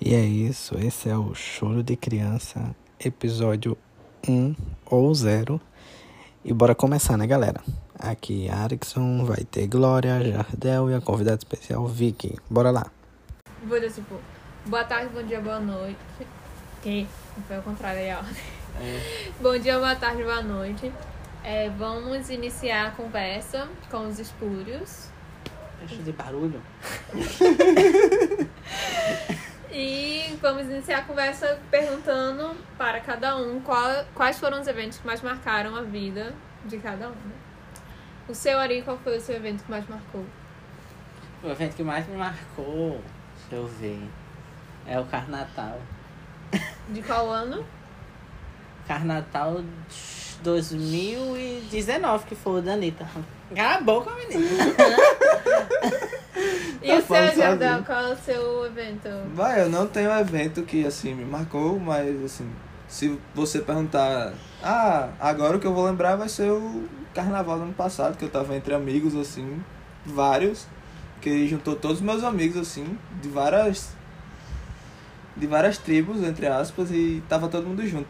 E é isso, esse é o Choro de Criança, episódio 1 ou 0. E bora começar, né, galera? Aqui Arikson, vai ter Glória, Jardel e a convidada especial Vicky. Bora lá. Vou dizer, tipo, boa tarde, bom dia, boa noite. Que? Foi ao contrário aí, ó. Bom dia, boa tarde, boa noite. É, vamos iniciar a conversa com os espúrios. Deixa de barulho. E vamos iniciar a conversa perguntando para cada um qual- quais foram os eventos que mais marcaram a vida de cada um. né? O seu, Ari, qual foi o seu evento que mais marcou? O evento que mais me marcou, deixa eu ver, é o Carnatal. De qual ano? Carnatal de 2019, que foi o da Anitta. Cala a boca, menina. E o falando seu, Jardel, qual é o seu evento? Vai, eu não tenho um evento que assim me marcou, mas assim, se você perguntar, ah, agora o que eu vou lembrar vai ser o carnaval do ano passado, que eu tava entre amigos assim, vários, que juntou todos os meus amigos assim, de várias de várias tribos, entre aspas, e tava todo mundo junto.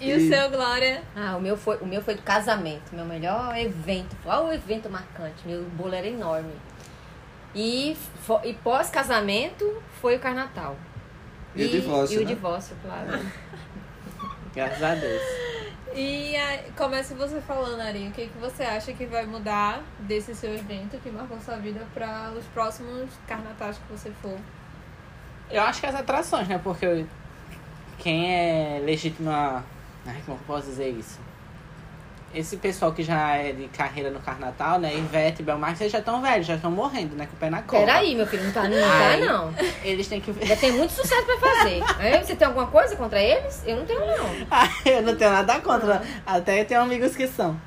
E o E- seu, Glória? Ah, o meu foi, o meu foi do casamento, meu melhor evento. Olha o evento marcante, meu bolo era enorme. E, e pós-casamento foi o carnatal. E o divórcio, E o né? divórcio, claro. Graças a Deus. E a, comece você falando, Ari, o que, que você acha que vai mudar desse seu evento que marcou sua vida para os próximos carnatais que você for? Eu acho que as atrações, né? Porque quem é legítimo a... Ai, como eu posso dizer isso? Esse pessoal que já é de carreira no Carnatal, né? Ivete, Belmarque, eles já estão velhos, já estão morrendo, né? Com o pé na cola. Peraí, meu filho, não tá, não tá não. Eles têm que... Ainda tem muito sucesso pra fazer. Aí, você tem alguma coisa contra eles? Eu não tenho, não. Ah, eu não tenho nada contra. Até eu tenho amigos que são.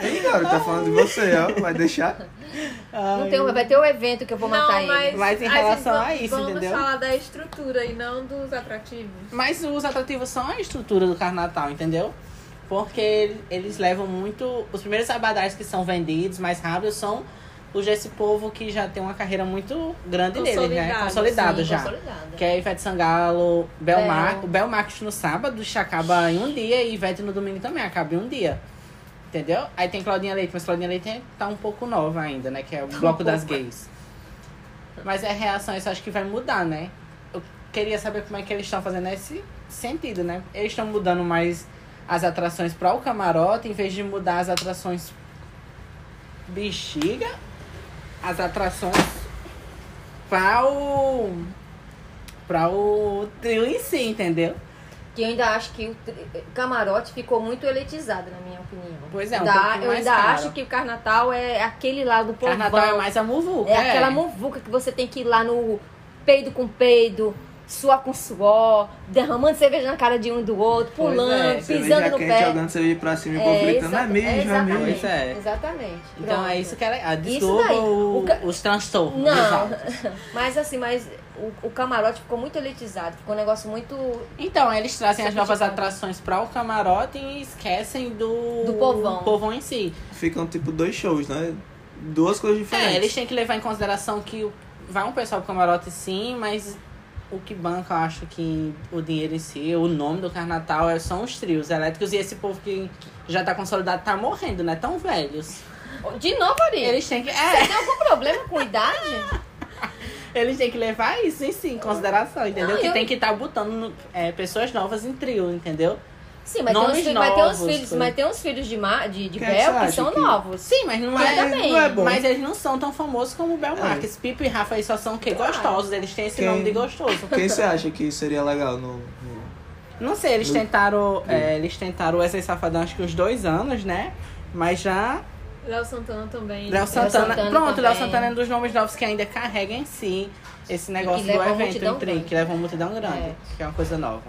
Ei, cara, tá falando de você, ó, vai deixar? Não tem, vai ter o evento que eu vou matar ele. Mas em a relação gente a isso, vamos entendeu? falar da estrutura e não dos atrativos. Mas os atrativos são a estrutura do Carnatal, entendeu? Porque ele- eles levam muito. Os primeiros abadás que são vendidos mais rápido são os desse povo que já tem uma carreira muito grande nele, né? Consolidado, Sim, já. consolidado. Que é Ivete Sangalo, Belmar. Bel. O Belmarx no sábado já acaba em um dia e Ivete no domingo também acaba em um dia. Entendeu? Aí tem Claudinha Leite, mas Claudinha Leite tá um pouco nova ainda, né? Que é o Bloco das Gays. Mas a reação, isso acho que vai mudar, né? Eu queria saber como é que eles estão fazendo nesse sentido, né? Eles estão mudando mais as atrações para o camarote, em vez de mudar as atrações bexiga, as atrações para o para o trio em si, entendeu? Que eu ainda acho que o camarote ficou muito elitizado, na minha opinião. Pois é, um pouquinho eu ainda caro. acho que o carnatal é aquele lá do povão. Carnatal é mais a muvuca. É aquela muvuca que você tem que ir lá no peido com peido, suor com suor, derramando cerveja na cara de um do outro, Pois pulando, é, pisando Cerveja no quente, pé. jogando cerveja pra cima e o povo gritando, é mesmo, é exatamente, mesmo. Pois é. Exatamente. Então Pronto. é isso que ela. Isso desculpa daí. o- O os transtornos. Não, mas assim, mas o, o camarote ficou muito elitizado, ficou um negócio muito Então, eles trazem as novas atrações para o camarote e esquecem do, Do povão. povão em si. Ficam tipo dois shows, né? Duas coisas diferentes. É, eles têm que levar em consideração que o- vai um pessoal pro camarote sim, mas o que banca, eu acho que o dinheiro em si, o nome do Carnatal é, são os trios elétricos e esse povo que já tá consolidado tá morrendo, né? Tão velhos. De novo, Ari, Eles têm que. você É, tem algum problema com idade? eles têm que levar isso em si, em consideração, entendeu? Não, que eu- tem que estar botando no- é, pessoas novas em trio, entendeu? Sim, mas tem, uns, Nomes filhos, mas tem uns novos, filhos, foi. mas tem uns filhos de, Ma, de, de é que Bel que são que- novos. Sim, mas não é. não é bom. Mas eles não são tão famosos como o Bel É. Marques. Pipo e Rafa aí só são o quê? Claro. Gostosos. Eles têm esse Quem- nome de gostoso. Quem você acha que seria legal no. no- Não sei, eles No- tentaram. é, eles tentaram o Wesley Safadão acho que uns dois anos, né? Mas já. Léo Santana também. Léo Santana. Santana pronto, Léo. Santana é um dos nomes novos que ainda carrega em si esse negócio do evento multidão em tri, grande. que leva uma multidão grande. É. Que é uma coisa nova.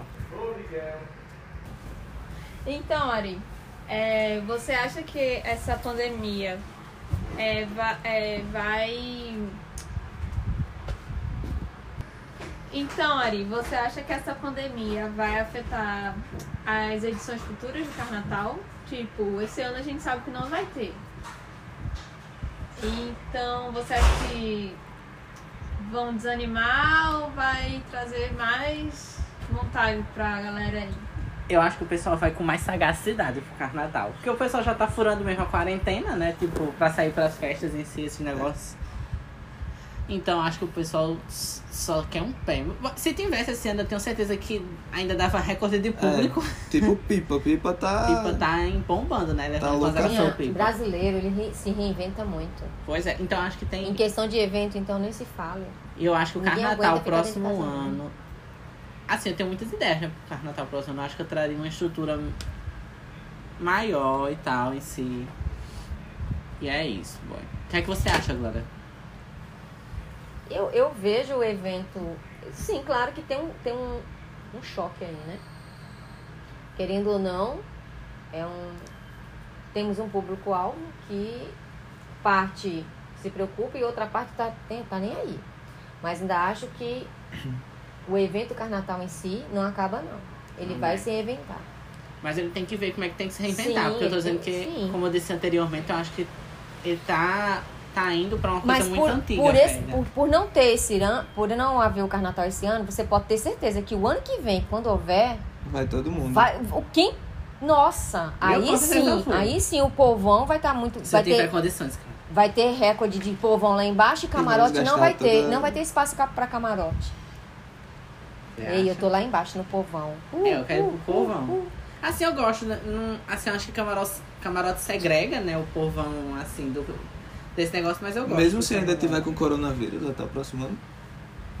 Então, Ari, é, você acha que essa pandemia é, va- é, vai. Então, Ari, você acha que essa pandemia vai afetar as edições futuras do Carnatal? Tipo, esse ano a gente sabe que não vai ter. Então, você acha que vão desanimar ou vai trazer mais vontade pra galera aí? Eu acho que o pessoal vai com mais sagacidade pro carnaval. Porque o pessoal já tá furando mesmo a quarentena, né? Tipo, pra sair pras festas em si, esse negócio. Então acho que o pessoal só quer um pé. Se tivesse esse ano, eu tenho certeza que ainda dava recorde de público. Tipo Pipa. Pipa tá. Tipo, tá em bombando, né? Levando louca. consideração o Minha, Pipa. brasileiro, ele re- se reinventa muito. Pois é, então acho que Em tem. questão de evento, então, nem se fala. E eu acho que o Ninguém Carnatal de próximo não. ano. Assim, eu tenho muitas ideias, né? Pro Carnatal próximo ano. Eu acho que eu traria uma estrutura maior e tal em si. E é isso, boy. O que é que você acha, Glória? Eu, eu vejo o evento. Sim, claro que tem um, tem um, um choque aí, né? Querendo ou não, é um, temos um público-alvo que parte se preocupa e outra parte tá, tem, tá nem aí. Mas ainda acho que o evento Carnatal em si não acaba, não. Ele Não vai é. se reinventar. Mas ele tem que ver como é que tem que se reinventar. Sim, porque eu tô dizendo tem- que, sim. como eu disse anteriormente, eu acho que ele tá, tá indo pra uma coisa Mas muito por, antiga. por, esse, por, por não ter esse ano, por não haver o carnaval esse ano, você pode ter certeza que o ano que vem, quando houver, Vai todo mundo. vai. O quem. Nossa, Eu, aí sim, aí sim o povão vai estar muito. Se Vai eu tiver ter, condições, cara. vai ter recorde de povão lá embaixo e camarote não vai ter. toda- Não vai ter espaço pra camarote. Você Ei, eu acha? tô lá embaixo no povão. Uh, É, eu quero ir pro uh, povão. uh, uh. Assim, eu gosto, né? Assim, eu acho que camarote, camarote segrega, né? O povão, assim, do, desse negócio, mas eu gosto. Mesmo se ainda tiver com coronavírus até o próximo ano.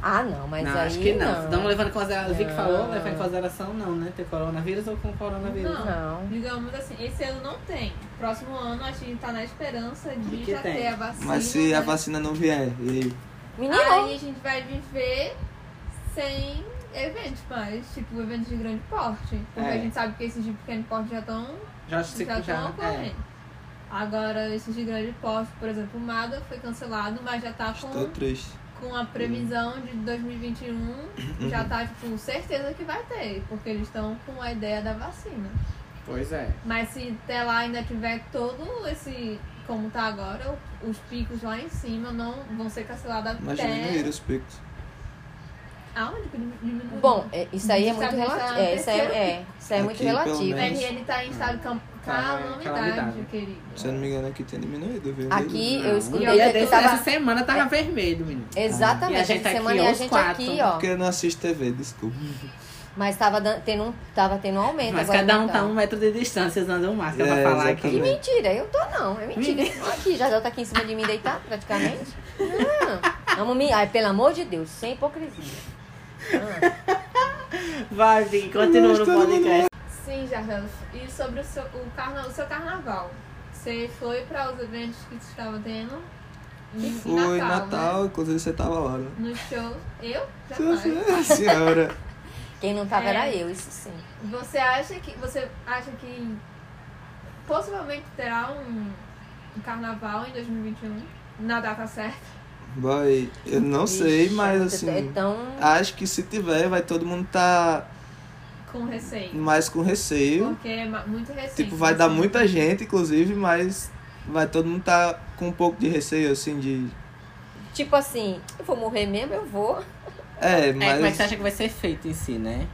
Ah, não, mas não, aí. acho que não. não. Levando em consideração. O Vic Não. falou, levando em consideração, não, né? Ter coronavírus ou com coronavírus? Não. Não. Digamos assim, esse ano não tem. Próximo ano a gente tá na esperança de que já tem. ter a vacina. Mas se a né? vacina não vier, e aí? Menino, Aí a gente vai viver sem eventos mais, tipo eventos de grande porte. Porque É. a gente sabe que esses de pequeno porte já estão Já se já já, estão é. Agora, esses de grande porte, por exemplo, o MAGA foi cancelado, mas já tá Estou com, triste. com a previsão de 2021, já tá, tipo, certeza que vai ter, porque eles estão com a ideia da vacina. Pois é. Mas se até lá ainda tiver todo esse, como tá agora, o- os picos lá em cima não vão ser cancelados Mas até... diminuíram os picos. Aonde que diminuiu? Bom, é- isso aí é muito relativo. tá É, isso aí é, isso aí é muito relativo. O. RN tá em estado de cam- Tá, calamidade, querido. Se eu não me engano, aqui tem diminuído, viu? Aqui eu Não, escutei um dia que desse, tava. Essa semana tava vermelho, menino. Exatamente, E a gente essa aqui, semana e a gente quatro. aqui, ó. Porque eu não assisto TV, desculpa. Mas tava tendo um, tava tendo um aumento Mas agora. cada um tá um metro de distância usando o máscara É, pra falar aqui. Que exatamente. mentira, eu tô não, é mentira. Aqui, já tá aqui em cima de mim deitado, praticamente. Não, vamos me. Ai, pelo amor de Deus, sem hipocrisia. Ah, Vai, Vic, continua no podcast. Sim, Jardel. E sobre o seu, o carna, o seu carnaval? Você foi para os eventos que você estava tendo? Em Foi Natal, Natal, Né? inclusive você tava lá, né? No show. Eu? Jamais. Senhora. quem não tava É. era eu, isso sim. Você acha que. Você acha que possivelmente terá um, um carnaval em 2021? Na data certa? Boy, eu não sei, Ixi, mas é assim. tão. Acho que se tiver, vai todo mundo tá Com receio. mais com receio. Porque é muito recente. Tipo, vai dar assim. muita gente, inclusive, mas vai todo mundo tá com um pouco de receio, assim, de. Tipo assim, eu vou morrer mesmo, eu vou. É, É, como é que mas. você acha que vai ser feito em si, né?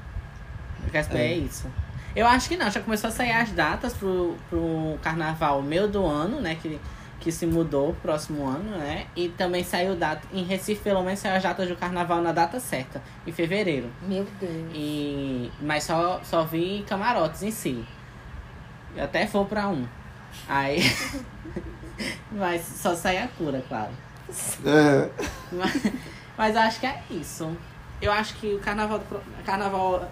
Saber É. é isso. Eu acho que não, já começou a sair as datas pro, pro carnaval meio do ano, né? Que, que se mudou próximo ano, né? E também saiu data. Em Recife, pelo menos, saiu as datas do carnaval na data certa, em fevereiro. Meu Deus. E, mas só, só vi camarotes em si. Eu até vou pra um. Aí. mas só sai a cura, claro. É, Mas, mas acho que é isso. Eu acho que o carnaval, carnaval,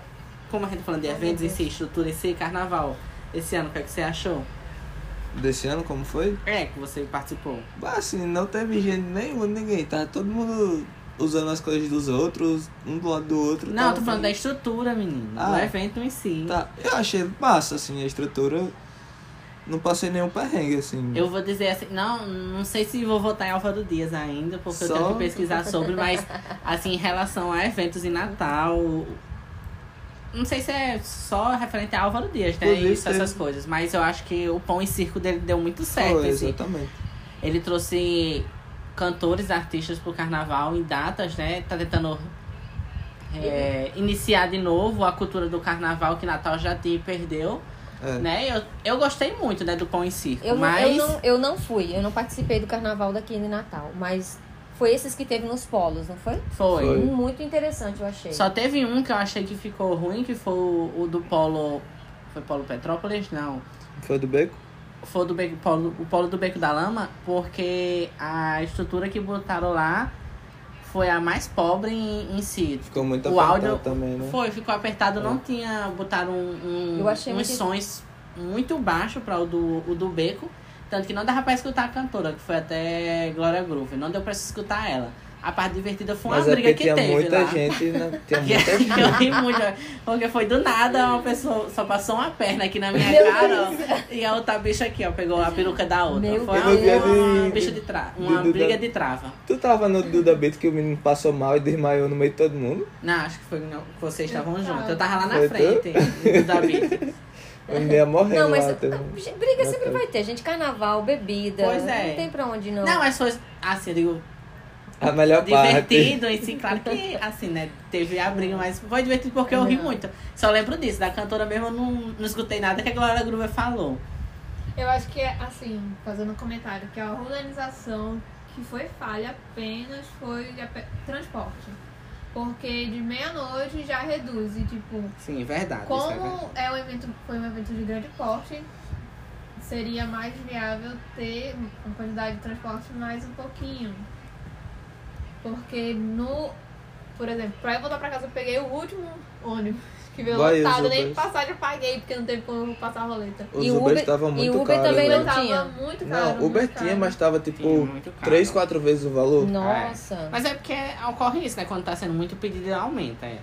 como a gente tá falando de eventos em si, estrutura em si, carnaval, esse ano, o que, é que você achou? Desse ano, como foi? É, que você participou. Assim, não teve gente nenhuma, ninguém. Tá todo mundo usando as coisas dos outros, um do lado do outro. Não, tá, eu tô falando da estrutura, menino. Do Ah. evento em si. Tá, eu achei massa, assim, a estrutura. Não passei nenhum perrengue, assim. Eu vou dizer assim, não, não sei se vou votar em Álvaro Dias ainda, porque eu Só- tenho que pesquisar sobre, mas assim, em relação a eventos em Natal, não sei se é só referente a Álvaro Dias, né? Inclusive, Isso, essas coisas. Mas eu acho que o pão e circo dele deu muito certo. Foi, assim. exatamente. Ele trouxe cantores, artistas pro carnaval em datas, né? Tá tentando é, iniciar de novo a cultura do carnaval que Natal já te perdeu. É. Né? Eu, eu gostei muito né, do pão em circo, Eu, não- mas eu, não, eu não fui, eu não participei do carnaval daqui de Natal, mas foi esses que teve nos polos, não foi? foi. Foi. Muito interessante, eu achei. Só teve um que eu achei que ficou ruim, que foi o, o do Polo. Foi Polo Petrópolis? Não. Foi do beco? Foi o do Beco, polo, o Polo do Beco da Lama, porque a estrutura que botaram lá foi a mais pobre em, em si. Ficou muito O apertado áudio também, né? Foi, ficou apertado, É. não tinha. Botaram um, um- Eu achei uns muito- sons muito baixos para o do, o do Beco. Tanto que não dava pra escutar a cantora, que foi até Glória Groove. Não deu pra escutar ela. A parte divertida foi uma Mas é briga porque que tinha teve muita lá. gente, né? Tinha Que muita gente. eu ri muito, porque foi do nada, uma pessoa só passou uma perna aqui na minha Meu cara, ó, e a outra bicha aqui, ó, pegou a peruca da outra. Meu foi uma, de- bicha de trava, de- uma do- briga da- de trava. Tu tava no Duda Beat que o menino passou mal e desmaiou no meio de todo mundo? Não, acho que foi não, que vocês estavam juntos. Eu tava lá na Foi frente do David. O menino ia morrendo Não, mas lá. teve- briga sempre vai ter, gente, carnaval, bebida, Pois é. não tem pra onde não. Não, mas foi assim, eu digo, A melhor parte. divertido em si, claro que assim, né? Teve a briga, mas foi divertido porque eu ri muito. Só lembro disso, da cantora mesmo eu não, não escutei nada que a Glória Groove falou. Eu acho que é assim, fazendo um comentário, que a organização que foi falha apenas foi transporte. Porque de meia-noite já reduz. E tipo, Sim, verdade. isso é verdade. como é um evento, foi um evento de grande porte, seria mais viável ter uma quantidade de transporte mais um pouquinho. Porque no. Por exemplo, pra eu voltar pra casa eu peguei o último ônibus que veio Vai, lotado, nem passagem eu paguei, porque não teve como passar a roleta. Os E Uber Uber- estavam e muito Uber caros. também né? não tinha. muito caro. Não, Uber muito tinha, caro. mas tava tipo muito caro. 3, 4 vezes o valor. Nossa. Mas é porque ocorre isso, né? Quando tá sendo muito pedido, aumenta. É,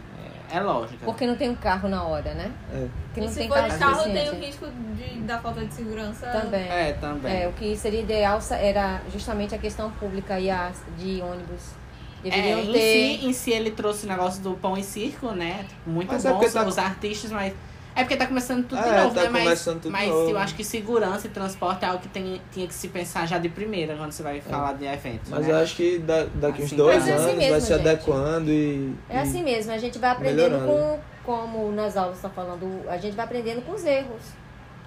é, é lógico. Porque não tem um carro na hora, né? É. Porque E não se tem for carro carro, tem o risco de, da falta de segurança. Também. É, também. É, o que seria ideal era justamente a questão pública e a de ônibus. É, Deveriam em, ter. si, em si ele trouxe o negócio do pão e circo, né? Tipo, muito Mas é bom, porque tá- os artistas, mas. É porque tá começando tudo de É, novo, tá né? Mas, tudo mas novo. eu acho que segurança e transporte é algo que tem, tinha que se pensar já de primeira quando você vai falar de eventos. Mas né? eu acho que da- daqui uns Assim, dois Mas é assim anos mesmo, vai se gente. adequando e. É assim mesmo, a gente vai aprendendo Melhorando. com, como nas aulas está falando, a gente vai aprendendo com os erros.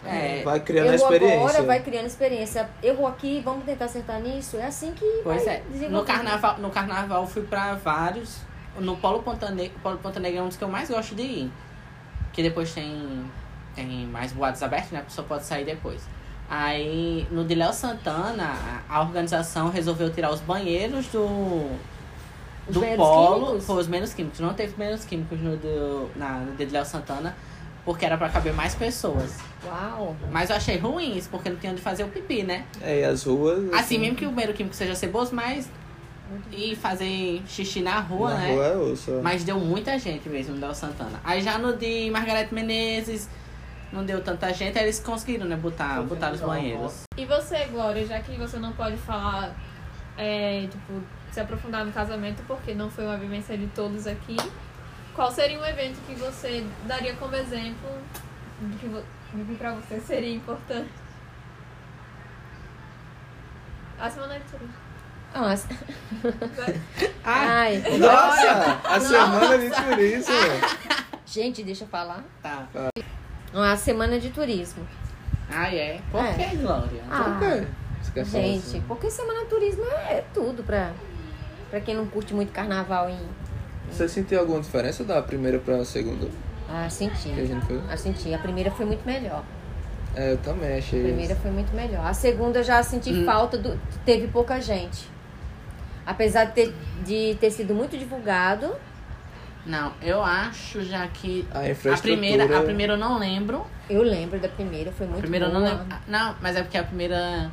É, Vai criando a Errou experiência. agora, vai criando experiência. Errou aqui, vamos tentar acertar nisso. É assim que Pois vai é. No carnaval, no carnaval eu fui pra vários. No Polo Ponta Negra, Polo Ponta Negra é um dos que eu mais gosto de ir. Que depois tem, tem mais boates abertas, né? A pessoa pode sair depois. Aí, no de Léo Santana, a, organização resolveu tirar os banheiros do, Os do banheiros polo. químicos? Foi os menos químicos. Não teve menos químicos no, do, na, no de Léo Santana, porque era pra caber mais pessoas. Uau. Mas eu achei ruim isso, porque não tinha onde fazer o pipi, né? É, e as ruas. Assim, mesmo que o banheiro químico seja ceboso, mas. E fazer xixi na rua, na né? rua é osso. Mas deu muita gente mesmo no Del Santana. Aí já no de Margarete Menezes, não deu tanta gente, aí eles conseguiram, né? Botar, botar os banheiros. E você, Glória, já que você não pode falar, é, tipo, se aprofundar no casamento, porque não foi uma vivência de todos aqui, qual seria um evento que você daria como exemplo de que, vo- de que pra você seria importante? A semana de turismo. Nossa. Ai. Nossa! A semana de turismo! Gente, deixa eu falar. tá. A semana de turismo. Ah, é? Por É. que, Glória? Ah, Por falar gente, assim? porque semana de turismo é tudo pra, pra quem não curte muito carnaval em. Você sentiu alguma diferença da primeira pra segunda Ah, senti. que a gente foi? Ah, senti. A primeira foi muito melhor. É, eu também A achei. primeira foi muito melhor. A segunda eu já senti Hum. falta do. Teve pouca gente. Apesar de ter, de ter sido muito divulgado. Não, eu acho já que. A A infraestrutura. primeira, a primeira eu não lembro. Eu lembro da primeira, foi A muito primeira eu boa. não lembro. Não, mas é porque a primeira.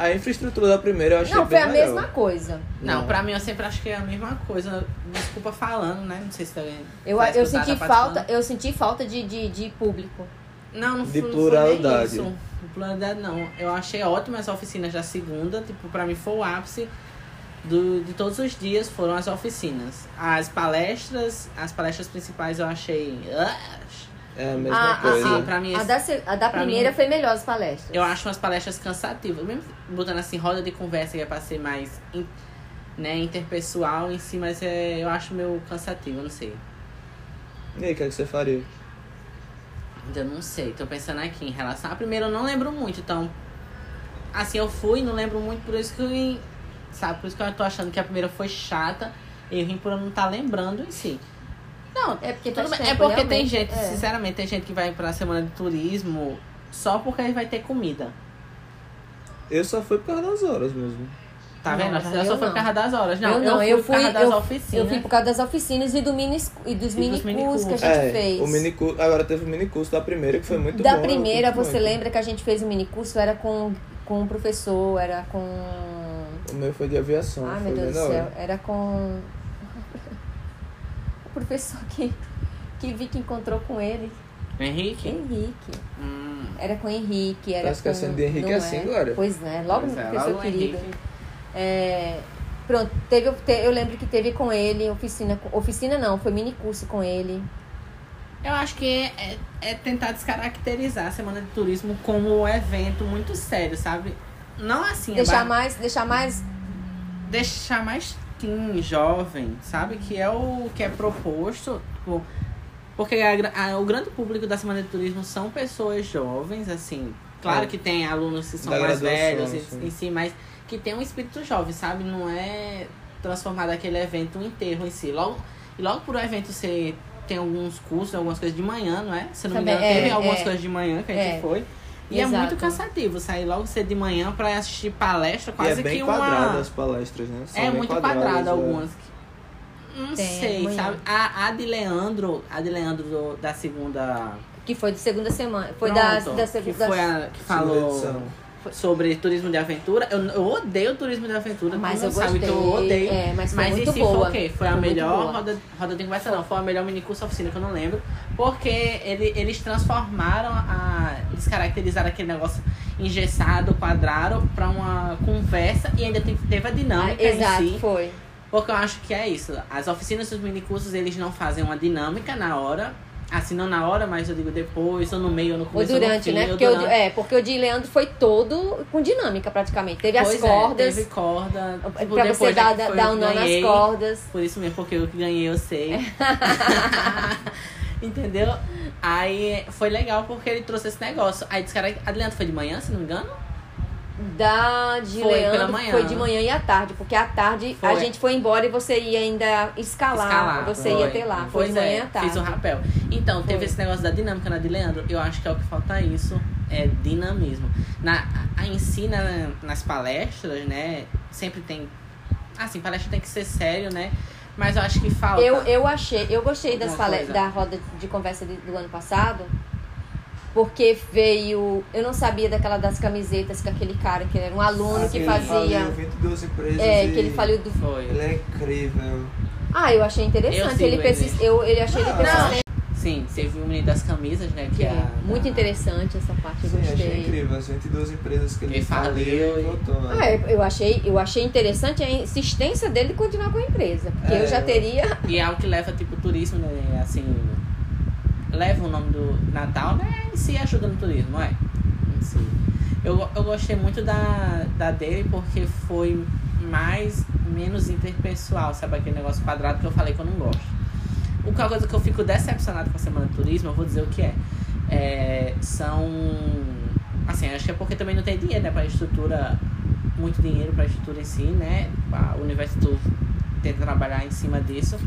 A infraestrutura da primeira eu achei Não, foi bem a mesma coisa. Não, Não. pra mim eu sempre acho que é a mesma coisa. Desculpa falando, né? Não sei se tá Eu, eu senti falta, eu senti falta de, de, de público. Não, não De foi, pluralidade. Não foi nem isso. De pluralidade não. Eu achei ótimas as oficinas da segunda. Tipo, pra mim foi o ápice do, de todos os dias foram as oficinas. As palestras, as palestras principais eu achei. ah, É a mesma A, a, coisa. a, Pra mim, a da, a da pra primeira mim- foi melhor as palestras. Eu acho umas palestras cansativas. Mesmo botando assim, roda de conversa que é pra ser mais in- né, interpessoal em si, mas é, eu acho meio cansativo, eu não sei. E aí, o que, é que você faria? Ainda não sei, tô pensando aqui em relação. A primeira eu não lembro muito, então. Assim, eu fui, não lembro muito, por isso que eu. Sabe, por isso que eu tô achando que a primeira foi chata. Eu rim por eu não estar lembrando em si. Não, É porque tudo. É tempo, porque tem gente, é. sinceramente, tem gente que vai pra semana de turismo só porque aí vai ter comida. Eu só fui por causa das horas mesmo. Tá Não, vendo? eu Ela só foi por causa das horas. Não, eu não, eu fui, por causa das eu, oficinas. eu fui por causa das oficinas e, do mini, e dos E mini dos mini cursos que a gente é, fez. o mini curso. Agora teve o mini curso da primeira que foi muito da bom. eu primeira, você muito. lembra que a gente fez o mini curso? Era com, com um professor, era com. O meu foi de aviação. Ai, foi meu Deus do da céu. hora. Era com. O professor que, que vi que encontrou com ele. Henrique? Henrique. Hum, Era com Henrique. Era Tá esquecendo com, de Henrique não assim, é? Glória? Pois é, logo pois no é, professor querido. É, pronto, teve, te- eu lembro que teve com ele oficina. Oficina não, foi mini curso com ele. Eu acho que é, é, é tentar descaracterizar a Semana de Turismo como um evento muito sério, sabe? Não assim, é Deixar ba- mais, deixar mais. deixar mais teen, jovem, sabe? Que é o que é proposto. tipo, porque a a- o grande público da Semana de Turismo são pessoas jovens, assim. Claro É. que tem alunos que são Da mais velhos sim. em, em si, mas que tem um espírito jovem, sabe? Não é transformar aquele evento um enterro em si. Logo, e logo por o evento ser. Tem alguns cursos, algumas coisas de manhã, não é? Se não me Também, engano, teve é, algumas é. coisas de manhã que a gente É. foi. E Exato. é muito cansativo sair logo cedo de manhã pra assistir palestra, E quase é bem que quadrada uma. as palestras, né? São É muito quadrada é. algumas. Não Tem, sei, manhã. sabe? A, a de Leandro, a de Leandro do- da segunda. Que foi de segunda semana. Foi da, Pronto, da que segunda. foi a que falou edição. Sobre turismo de aventura. Eu, eu odeio turismo de aventura, Mas eu sabe que eu gostei, odeio. é, mas foi em muito boa. foi o quê? Foi, a Foi muito melhor roda, roda de conversa, não. Foi a melhor mini curso oficina que eu não lembro. Porque ele, eles transformaram a. Descaracterizaram aquele negócio engessado, quadrado, pra uma conversa e ainda teve, a Ah, dinâmica exato, em si. foi. Porque eu acho que é isso. As oficinas dos minicursos, eles não fazem uma dinâmica na hora. Assim, não na hora, mas eu digo depois, ou no meio, ou no Ou começo, ou durante, fim, né? ou Porque o, durante. é, porque o de Leandro foi todo com dinâmica, praticamente. Teve Pois as é, cordas. teve corda. Tipo, pra você dar, é dar um nó nas cordas. Por isso mesmo, porque eu que ganhei, eu sei. Entendeu? Aí foi legal porque ele trouxe esse negócio. Aí disse que era. A Leandro foi de manhã, se não me engano? Da de Foi Leandro foi de manhã e à tarde, porque à tarde a Foi. gente foi embora e você ia ainda escalar. Escalar. você foi. ia ter lá. Foi Pois de manhã é, e à tarde. Fiz o rapel. Então, teve esse negócio da dinâmica na de Leandro. Eu acho que é o que falta isso. É dinamismo. Na, a, em si, na- nas palestras, né? Sempre tem. Assim, palestra tem que ser sério, né? Mas eu acho que falta. Eu, eu achei, eu gostei das Alguma pale- coisa. da roda de conversa de- do ano passado, porque veio. Eu não sabia daquela das camisetas com aquele cara que era um aluno que Aquele fazia. Faliu 22 empresas. É, e que ele faliu do. Foi. Ele é incrível. Ah, eu achei Eu interessante. sigo ele ele. persist... eu, ele achei ele Não. persistente. Sim, você viu o menino das camisas, né? Que É, é muito da- interessante essa parte, eu Sim, achei gostei. incrível. As 22 empresas que ele, Ele faliu e voltou. né? Ah, eu achei, eu achei interessante a insistência dele de continuar com a empresa. Porque É, eu já eu- teria. E é algo que leva, tipo, o turismo, né? Assim. Leva o nome do Natal, né? Em si ajuda no turismo, é? Eu, eu gostei muito da, da dele porque foi mais, menos interpessoal, sabe? Aquele negócio quadrado que eu falei que eu não gosto. Uma coisa que eu fico decepcionado com a Semana do Turismo, eu vou dizer o que é. É, são. Assim, acho que é porque também não tem dinheiro, né? Pra estrutura. Muito dinheiro pra estrutura em si, né? A Universidade tenta trabalhar em cima disso.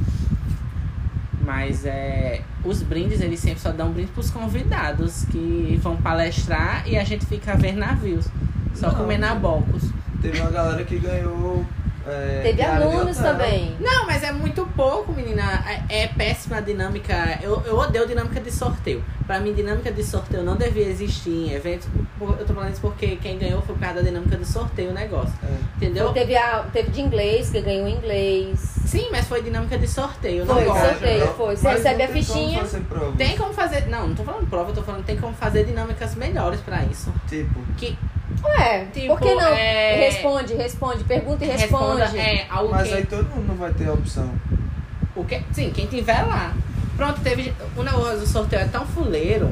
Mas é, os brindes, eles sempre só dão brinde pros convidados que vão palestrar e a gente fica a ver navios. Só Não, comer na bocos. Teve uma galera que ganhou. É, Teve alunos também. Não, mas é muito pouco, menina. É, é péssima a dinâmica. Eu, eu odeio dinâmica de sorteio. Pra mim, dinâmica de sorteio não devia existir em eventos. Eu tô falando isso porque quem ganhou foi por causa da dinâmica de sorteio o negócio. É. Entendeu? Teve, a, teve de inglês, que ganhou inglês. Sim, mas foi dinâmica de sorteio. Foi, não gosto. sorteio, foi. Você Mas recebe não a tem como fichinha. fazer prova. Tem como fazer. Não, não tô falando prova, eu tô falando tem como fazer dinâmicas melhores pra isso. Tipo, Que Ué, Tipo, por que não? é- Responde, responde, pergunta e responde. responda é, mas que. aí todo mundo não vai ter a opção. O que sim, quem tiver lá. Pronto, teve. O negócio do sorteio é tão fuleiro.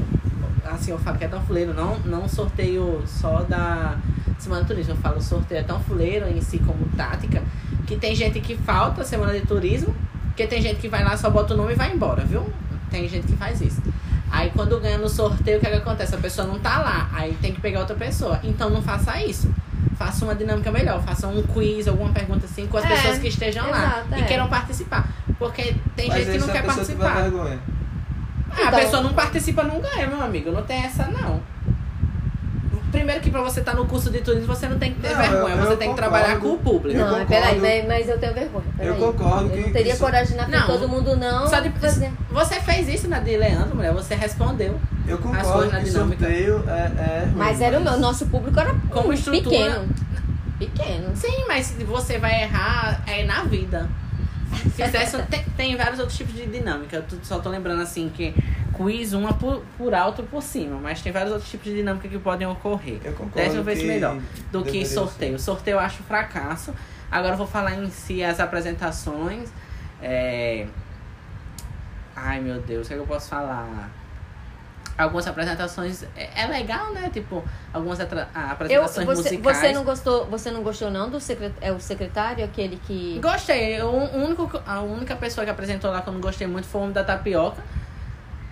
Assim, eu falo que é tão fuleiro, não, não sorteio só da Semana do Turismo. Eu falo sorteio é tão fuleiro em si como tática, que tem gente que falta a Semana de Turismo, porque tem gente que vai lá, só bota o nome e vai embora, viu? Tem gente que faz isso. Aí quando ganha no sorteio, o que, é que acontece? A pessoa não tá lá, aí tem que pegar outra pessoa. Então não faça isso. Faça uma dinâmica melhor, faça um quiz, alguma pergunta assim com as É, pessoas que estejam lá exato, e é. queiram participar. Porque tem Mas gente que não a quer participar. vergonha. Ah, a Então- pessoa não participa, não ganha, meu amigo. Não tem essa, não. Primeiro que pra você estar no curso de turismo, você não tem que ter Não, vergonha. eu- você eu tem que trabalhar com o público. Não, concordo. peraí, mas, mas eu tenho vergonha. Peraí. Eu concordo Eu que- não teria que coragem na frente todo mundo, não. Só de... fazer. Você fez isso na de Leandro, mulher. Você respondeu. Eu As concordo coisas na que dinâmica. sorteio é, é ruim, Mas era o meu, nosso público era Como estrutura- pequeno. Pequeno. Sim, mas se você vai errar, é na vida. Fizesse, tem, tem vários outros tipos de dinâmica. Eu só tô lembrando assim que quiz, uma por, por alto por cima. Mas tem vários outros tipos de dinâmica que podem ocorrer. Eu concordo Dez mil vezes melhor do que sorteio. Sorteio eu acho fracasso. Agora eu vou falar em si as apresentações. É... Ai meu Deus, o que, é que eu posso falar? Algumas apresentações é, é legal, né? Tipo, algumas atra- ah, Eu, apresentações você, musicais. você não gostou, você não gostou não do secret, é o secretário, aquele que Gostei. O único, a única pessoa que apresentou lá que eu não gostei muito foi o homem da tapioca.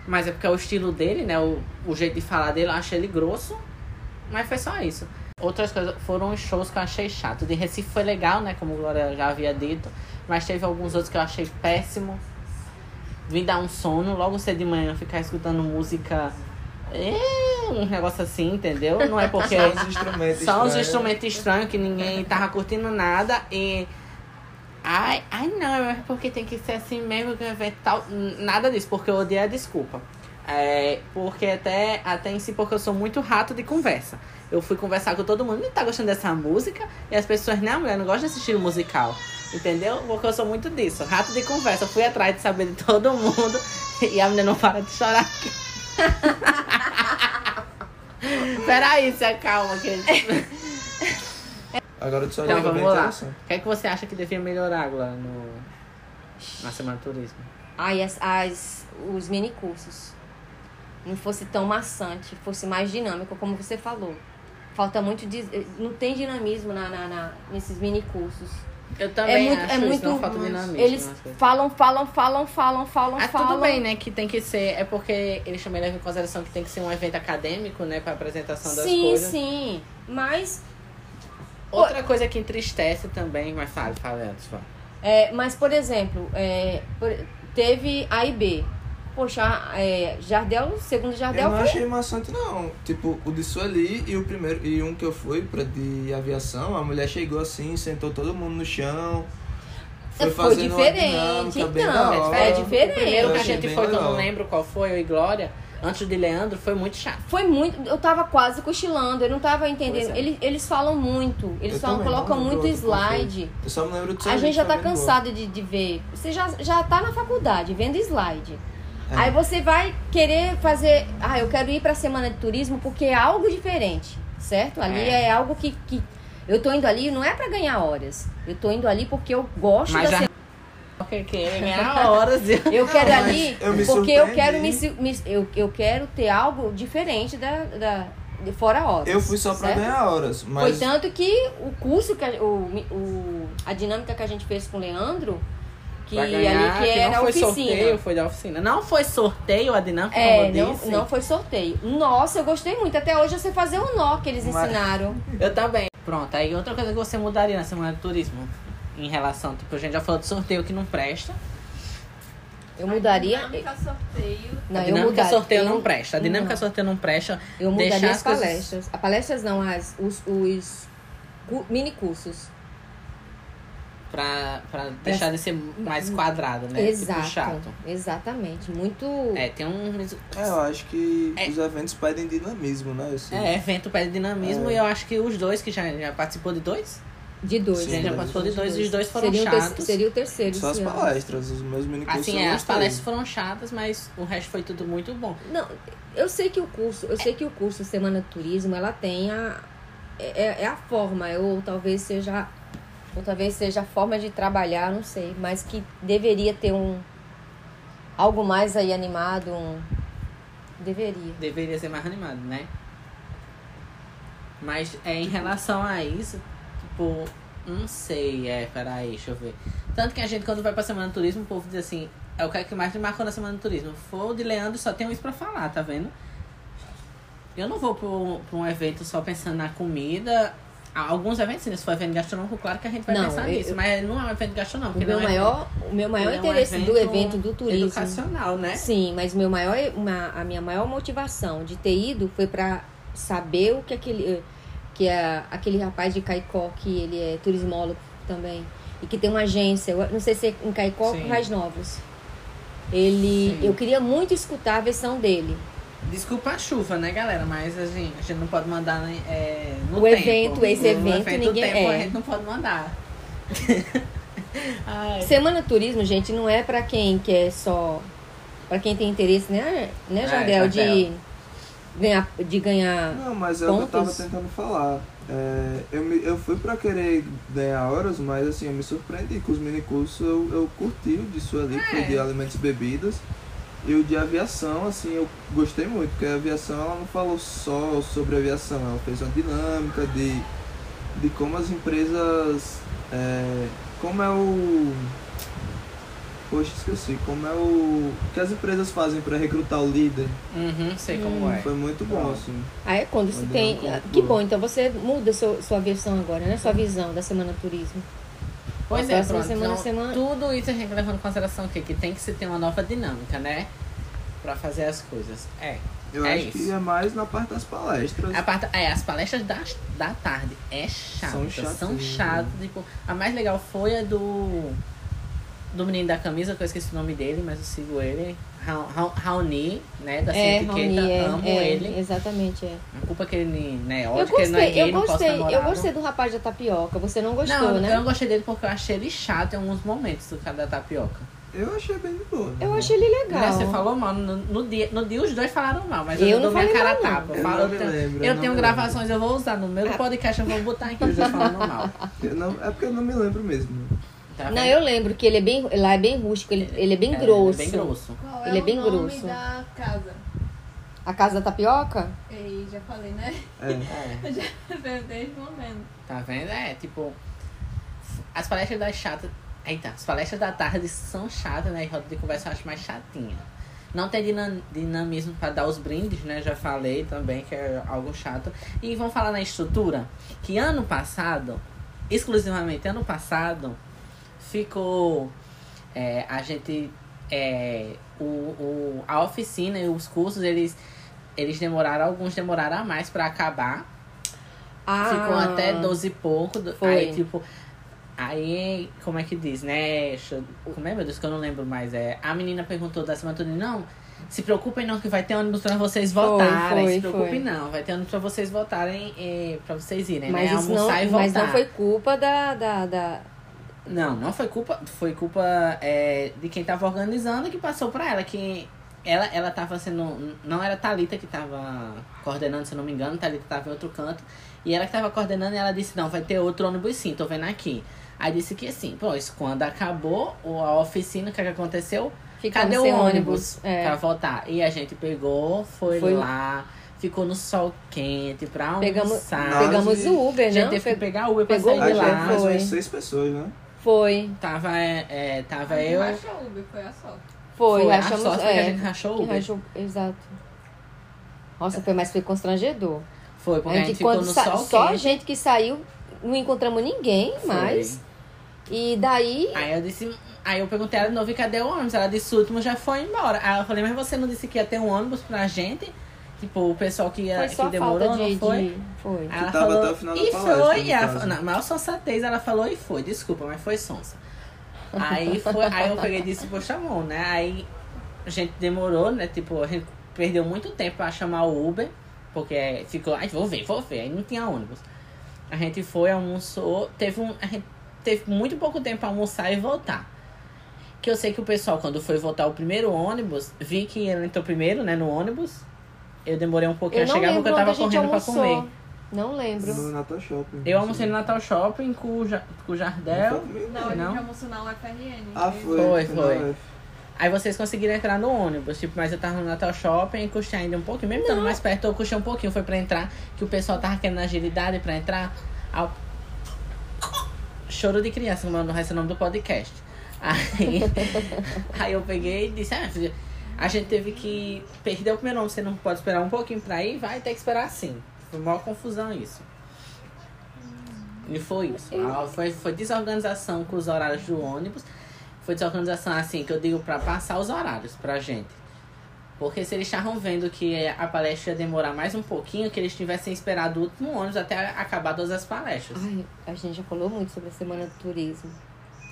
Mas é porque é o estilo dele, né? O, o jeito de falar dele, eu achei ele grosso. Mas foi só isso. Outras coisas foram os shows que eu achei chato. De Recife foi legal, né? Como a Glória já havia dito. Mas teve alguns outros que eu achei péssimo. Vim dar um sono, logo cedo de manhã, ficar escutando música. É, um negócio assim, entendeu? Não é porque. Só os instrumentos Só estranhos. instrumentos estranhos que ninguém tava curtindo nada e. Ai, ai não, é porque tem que ser assim mesmo que vai tal. Nada disso, porque eu odeio a desculpa. É, porque até, até em si, porque eu sou muito rato de conversa. Eu fui conversar com todo mundo, não tá gostando dessa música? E as pessoas, não, mulher, não gosta desse estilo musical. Entendeu? Porque eu sou muito disso, rato de conversa. Eu fui atrás de saber de todo mundo e a mulher não para de chorar aqui. Peraí, se acalma, querido. Agora só Então vamos lá. O que é que você acha que devia melhorar agora no, na Semana do Turismo? ai, as, as, os mini cursos não fosse tão maçante, fosse mais dinâmico, como você falou. Falta muito de, não tem dinamismo na, na, na- nesses mini cursos. Eu É também muito, acho é isso, muito. não falta dinamismo. Eles falam, falam, falam, falam, falam, Ah, falam. tudo bem, né? Que tem que ser. É porque eles também levam em consideração que tem que ser um evento acadêmico, né? Pra apresentação das Sim, coisas. sim. Mas Outra coisa que entristece também, mas fale, fale antes, fala. É, mas, por exemplo, é, por- teve A e B. Poxa, é, Jardel, segundo Jardel, Eu não foi. achei maçante, não. Tipo, o de Sueli e o primeiro. E um que eu fui pra de aviação, a mulher chegou assim, sentou todo mundo no chão. Foi, Foi diferente, então, é hora. diferente. O primeiro que a gente foi, que eu não lembro qual foi, eu e Glória, antes de Leandro, foi muito chato. Foi muito. Eu tava quase cochilando, eu não tava entendendo. É. Eles, eles falam muito, eles Eu falam, colocam muito foi. slide. Eu só me lembro do A gente já tá cansado de, de ver. Você já, já tá na faculdade vendo slide. É. Aí você vai querer fazer. Ah, eu quero ir pra semana de turismo porque é algo diferente, certo? Ali É. é, algo que, que. Eu tô indo ali não é pra ganhar horas. Eu tô indo ali porque eu gosto Mas da já. Porque que é ganhar horas. Eu quero ali eu porque eu quero me, me- eu, eu quero ter algo diferente da, da de fora horas. Eu fui só pra certo? ganhar horas, Foi mas tanto que o curso que a, o, o, a dinâmica que a gente fez com o Leandro, que ganhar, ali que era não a foi oficina. sorteio, foi da oficina. Não foi sorteio a dinâmica, É, como eu não, disse. não foi sorteio. Nossa, eu gostei muito. Até hoje eu sei fazer o nó que eles Mas- ensinaram. Eu também. Pronto, aí outra coisa que você mudaria na semana de turismo? Em relação, tipo, a gente já falou de sorteio que não presta. Eu mudaria. A dinâmica sorteio. Não, a eu dinâmica mudaria. sorteio eu- não presta. A dinâmica não. sorteio não presta. Eu Deixar mudaria as as coisas- palestras. As palestras não, as, os, os mini cursos. Pra, pra deixar de ser mais quadrado, né? Exato. Tipo, chato. Exatamente. Muito. É, tem um. é, eu acho que É. os eventos pedem dinamismo, né? Assim. É, evento pede dinamismo É. e eu acho que os dois que já, já participou de dois. De dois. Sim, participou de dois e os dois foram seria, chatos. seria o terceiro. Só as palestras, os meus mini cursos Assim, é, as palestras foram chatas, mas o resto foi tudo muito bom. Não, eu sei que o curso, eu sei que o curso Semana de Turismo, ela tem a é, é a forma, ou talvez seja ou talvez seja a forma de trabalhar, não sei, mas que deveria ter um algo mais aí animado. um- Deveria. Deveria ser mais animado, né? Mas é em relação a isso, tipo, não sei, é, peraí, deixa eu ver. Tanto que a gente, quando vai pra Semana do Turismo, o povo diz assim, é o que é mais me marcou na Semana do Turismo. Foi o de Leandro, só tem isso pra falar, tá vendo? Eu não vou pro, pra um evento só pensando na comida. Alguns eventos, se for evento gastronômico, claro que a gente vai Não, pensar eu- nisso, mas não é um evento gastronômico. O meu é maior, o meu maior é um interesse do evento do turismo. Educacional, né? Sim, mas meu maior, uma, a minha maior motivação de ter ido foi pra saber o que aquele que é aquele rapaz de Caicó que ele é turismólogo também e que tem uma agência, eu não sei se é em Caicó ou Sim. Rais Novos. Ele, Sim. eu queria muito escutar a versão dele. Desculpa a chuva, né, galera? Mas assim, a gente não pode mandar né, é, no O tempo. evento, esse No evento, do ninguém- tempo, é. a gente não pode mandar. Semana Turismo, gente, não é pra quem quer só pra quem tem interesse, né, né, É, Jardel, de Jardel. Ganhar de ganhar Não, mas é o que eu tava Pontos? tentando falar. É, eu, me, eu fui pra querer ganhar horas, mas assim, eu me surpreendi com os minicursos, eu, eu curti o disso ali, que É. de alimentos e bebidas. E o de aviação, assim, eu gostei muito, porque a aviação ela não falou só sobre aviação, ela fez uma dinâmica de, de como as empresas. é, como é o. Poxa, esqueci. Como é o. O que as empresas fazem pra recrutar o líder. Uhum, sei como Hum. é. Foi muito bom, assim. Ah, é quando se tem. ah. Que bom, então você muda sua, sua versão agora, né? Sua visão da Semana Turismo. Pois A é, pronto. semana- então, semana- Tudo isso a gente levando em consideração o quê? Que tem que se ter uma nova dinâmica, né? Pra fazer as coisas. É. Eu É acho isso. que é mais na parte das palestras. A parte, é, as palestras da, da tarde é chato. São São, chatinhas, chatas. né? Tipo, a mais legal foi a do. Do menino da camisa, que eu esqueci o nome dele, mas eu sigo ele. Ra- Ra- Raoni, né? Da É, Etiqueta. Raoni, é, Amo é, ele. exatamente, é. A culpa que ele, né? Eu Ódio que ele não é gostei, gay, eu não posso gostei, namorar. eu gostei do rapaz da tapioca. Você não gostou, não, né? eu não gostei dele porque eu achei ele chato em alguns momentos do cara da tapioca. Eu achei bem de boa. Eu achei ele legal. Né, Você falou mal. No, no dia, no dia os dois falaram mal, mas Eu eu, não dou minha falei cara mal, tapa. Eu falo- não eu tenho, lembro, eu tenho me gravações, eu vou usar no meu podcast, eu vou botar aqui os dois falando mal. Eu não, é porque eu não me lembro mesmo. Tá Não, eu lembro que ele é bem. Lá é bem rústico, ele, ele é bem É, grosso. É, bem grosso. Qual Ele é o bem nome grosso. da casa? A casa da tapioca? Ei, já falei, né? É. É, Eu já desde o momento. tá vendo? É, tipo. As palestras das chatas. Eita, as palestras da tarde são chatas, né? E roda de conversa eu acho mais chatinha. Não tem dinam- dinamismo para dar os brindes, né? Já falei também que é algo chato. E vamos falar na estrutura. Que ano passado, exclusivamente ano passado, ficou. é, a gente. é, o, o, a oficina e os cursos, eles, eles demoraram, alguns demoraram a mais para acabar. Ah, Ficou até 12 e pouco. Foi. Aí, tipo. Aí, como é que diz, né? Como é, meu Deus, que eu não lembro mais. É, a menina perguntou da semana toda, não, se preocupem não, que vai ter ônibus pra vocês Foi, voltarem. foi, se preocupem foi. não, vai ter ônibus pra vocês voltarem, eh, pra vocês irem, Mas, né? isso não, Almoçar e voltar. mas não foi culpa da, da, da- Não, não foi culpa, foi culpa é, de quem tava organizando que passou pra ela, que ela, ela tava sendo. Não era Thalita que tava coordenando, se eu não me engano, Thalita tava em outro canto. E ela que tava coordenando, e ela disse, não, vai ter outro ônibus sim, tô vendo aqui. Aí disse que sim, pois quando acabou o- a oficina, o que, que aconteceu? Ficamos Cadê o sem ônibus, É. pra voltar? E a gente pegou, foi, Foi- lá, ficou no sol quente pra Pegamos, almoçar. Nossa, pegamos o Uber, a gente teve que Pe- pegar o Uber pra pegou o sair de lá. mais foi. umas seis pessoas, né? Foi, Tava, é, é, tava Não eu. achou o Uber, foi a sorte. foi, Foi, a achamos. sorte foi que é, a gente rachou o Uber. rachou- exato. Nossa, foi, mas foi constrangedor. Foi, porque a gente, ficou quando no sa- sol só a gente que saiu, não encontramos ninguém Foi. mais. E daí, Aí eu disse. Aí eu perguntei a ela de novo, e cadê o ônibus? Ela disse, o último já foi embora. Aí eu falei, mas você não disse que ia ter um ônibus pra gente? Tipo, o pessoal que, foi que demorou, de, não foi? de- Foi. Aí ela tava falou, até o final da e palestra, foi, e ela, na maior sensatez, ela falou e foi, desculpa, mas foi sonsa. Aí, foi, aí eu peguei e disse, poxa, amor, né? Aí a gente demorou, né? Tipo, a gente perdeu muito tempo pra chamar o Uber, porque ficou, ai, vou ver, vou ver, aí não tinha ônibus. A gente foi, almoçou, teve um. A gente teve muito pouco tempo pra almoçar e voltar. Que eu sei que o pessoal, quando foi voltar o primeiro ônibus, vi que ele entrou primeiro, né, no ônibus. Eu demorei um pouquinho Eu a não chegar porque eu tava correndo pra comer. Não lembro. No Natal Shopping. Eu almocei no Natal Shopping com o, Ja- com o Não Jardel. foi comigo, Não, a Não? gente almoçou na UFRN. Ah, Ele- foi. Foi, foi. Aí vocês conseguiram entrar no ônibus, tipo, mas eu tava no Natal Shopping e custei ainda um pouquinho. Mesmo estando mais perto, eu custei um pouquinho. Foi pra entrar, que o pessoal tava querendo agilidade pra entrar. Ao... Choro de criança, como não é o nome do podcast. Aí, aí eu peguei e disse, ah, filha, a gente teve que perder o primeiro nome, você não pode esperar um pouquinho pra ir, vai ter que esperar assim. Foi uma confusão isso. E foi isso. Ah, Foi, foi desorganização com os horários do ônibus. Foi desorganização assim, que eu digo pra passar os horários pra gente. Porque se eles estavam vendo que a palestra ia demorar mais um pouquinho, que eles tivessem esperado o último ônibus até acabar todas as palestras. Ai, a gente já falou muito sobre a Semana do Turismo.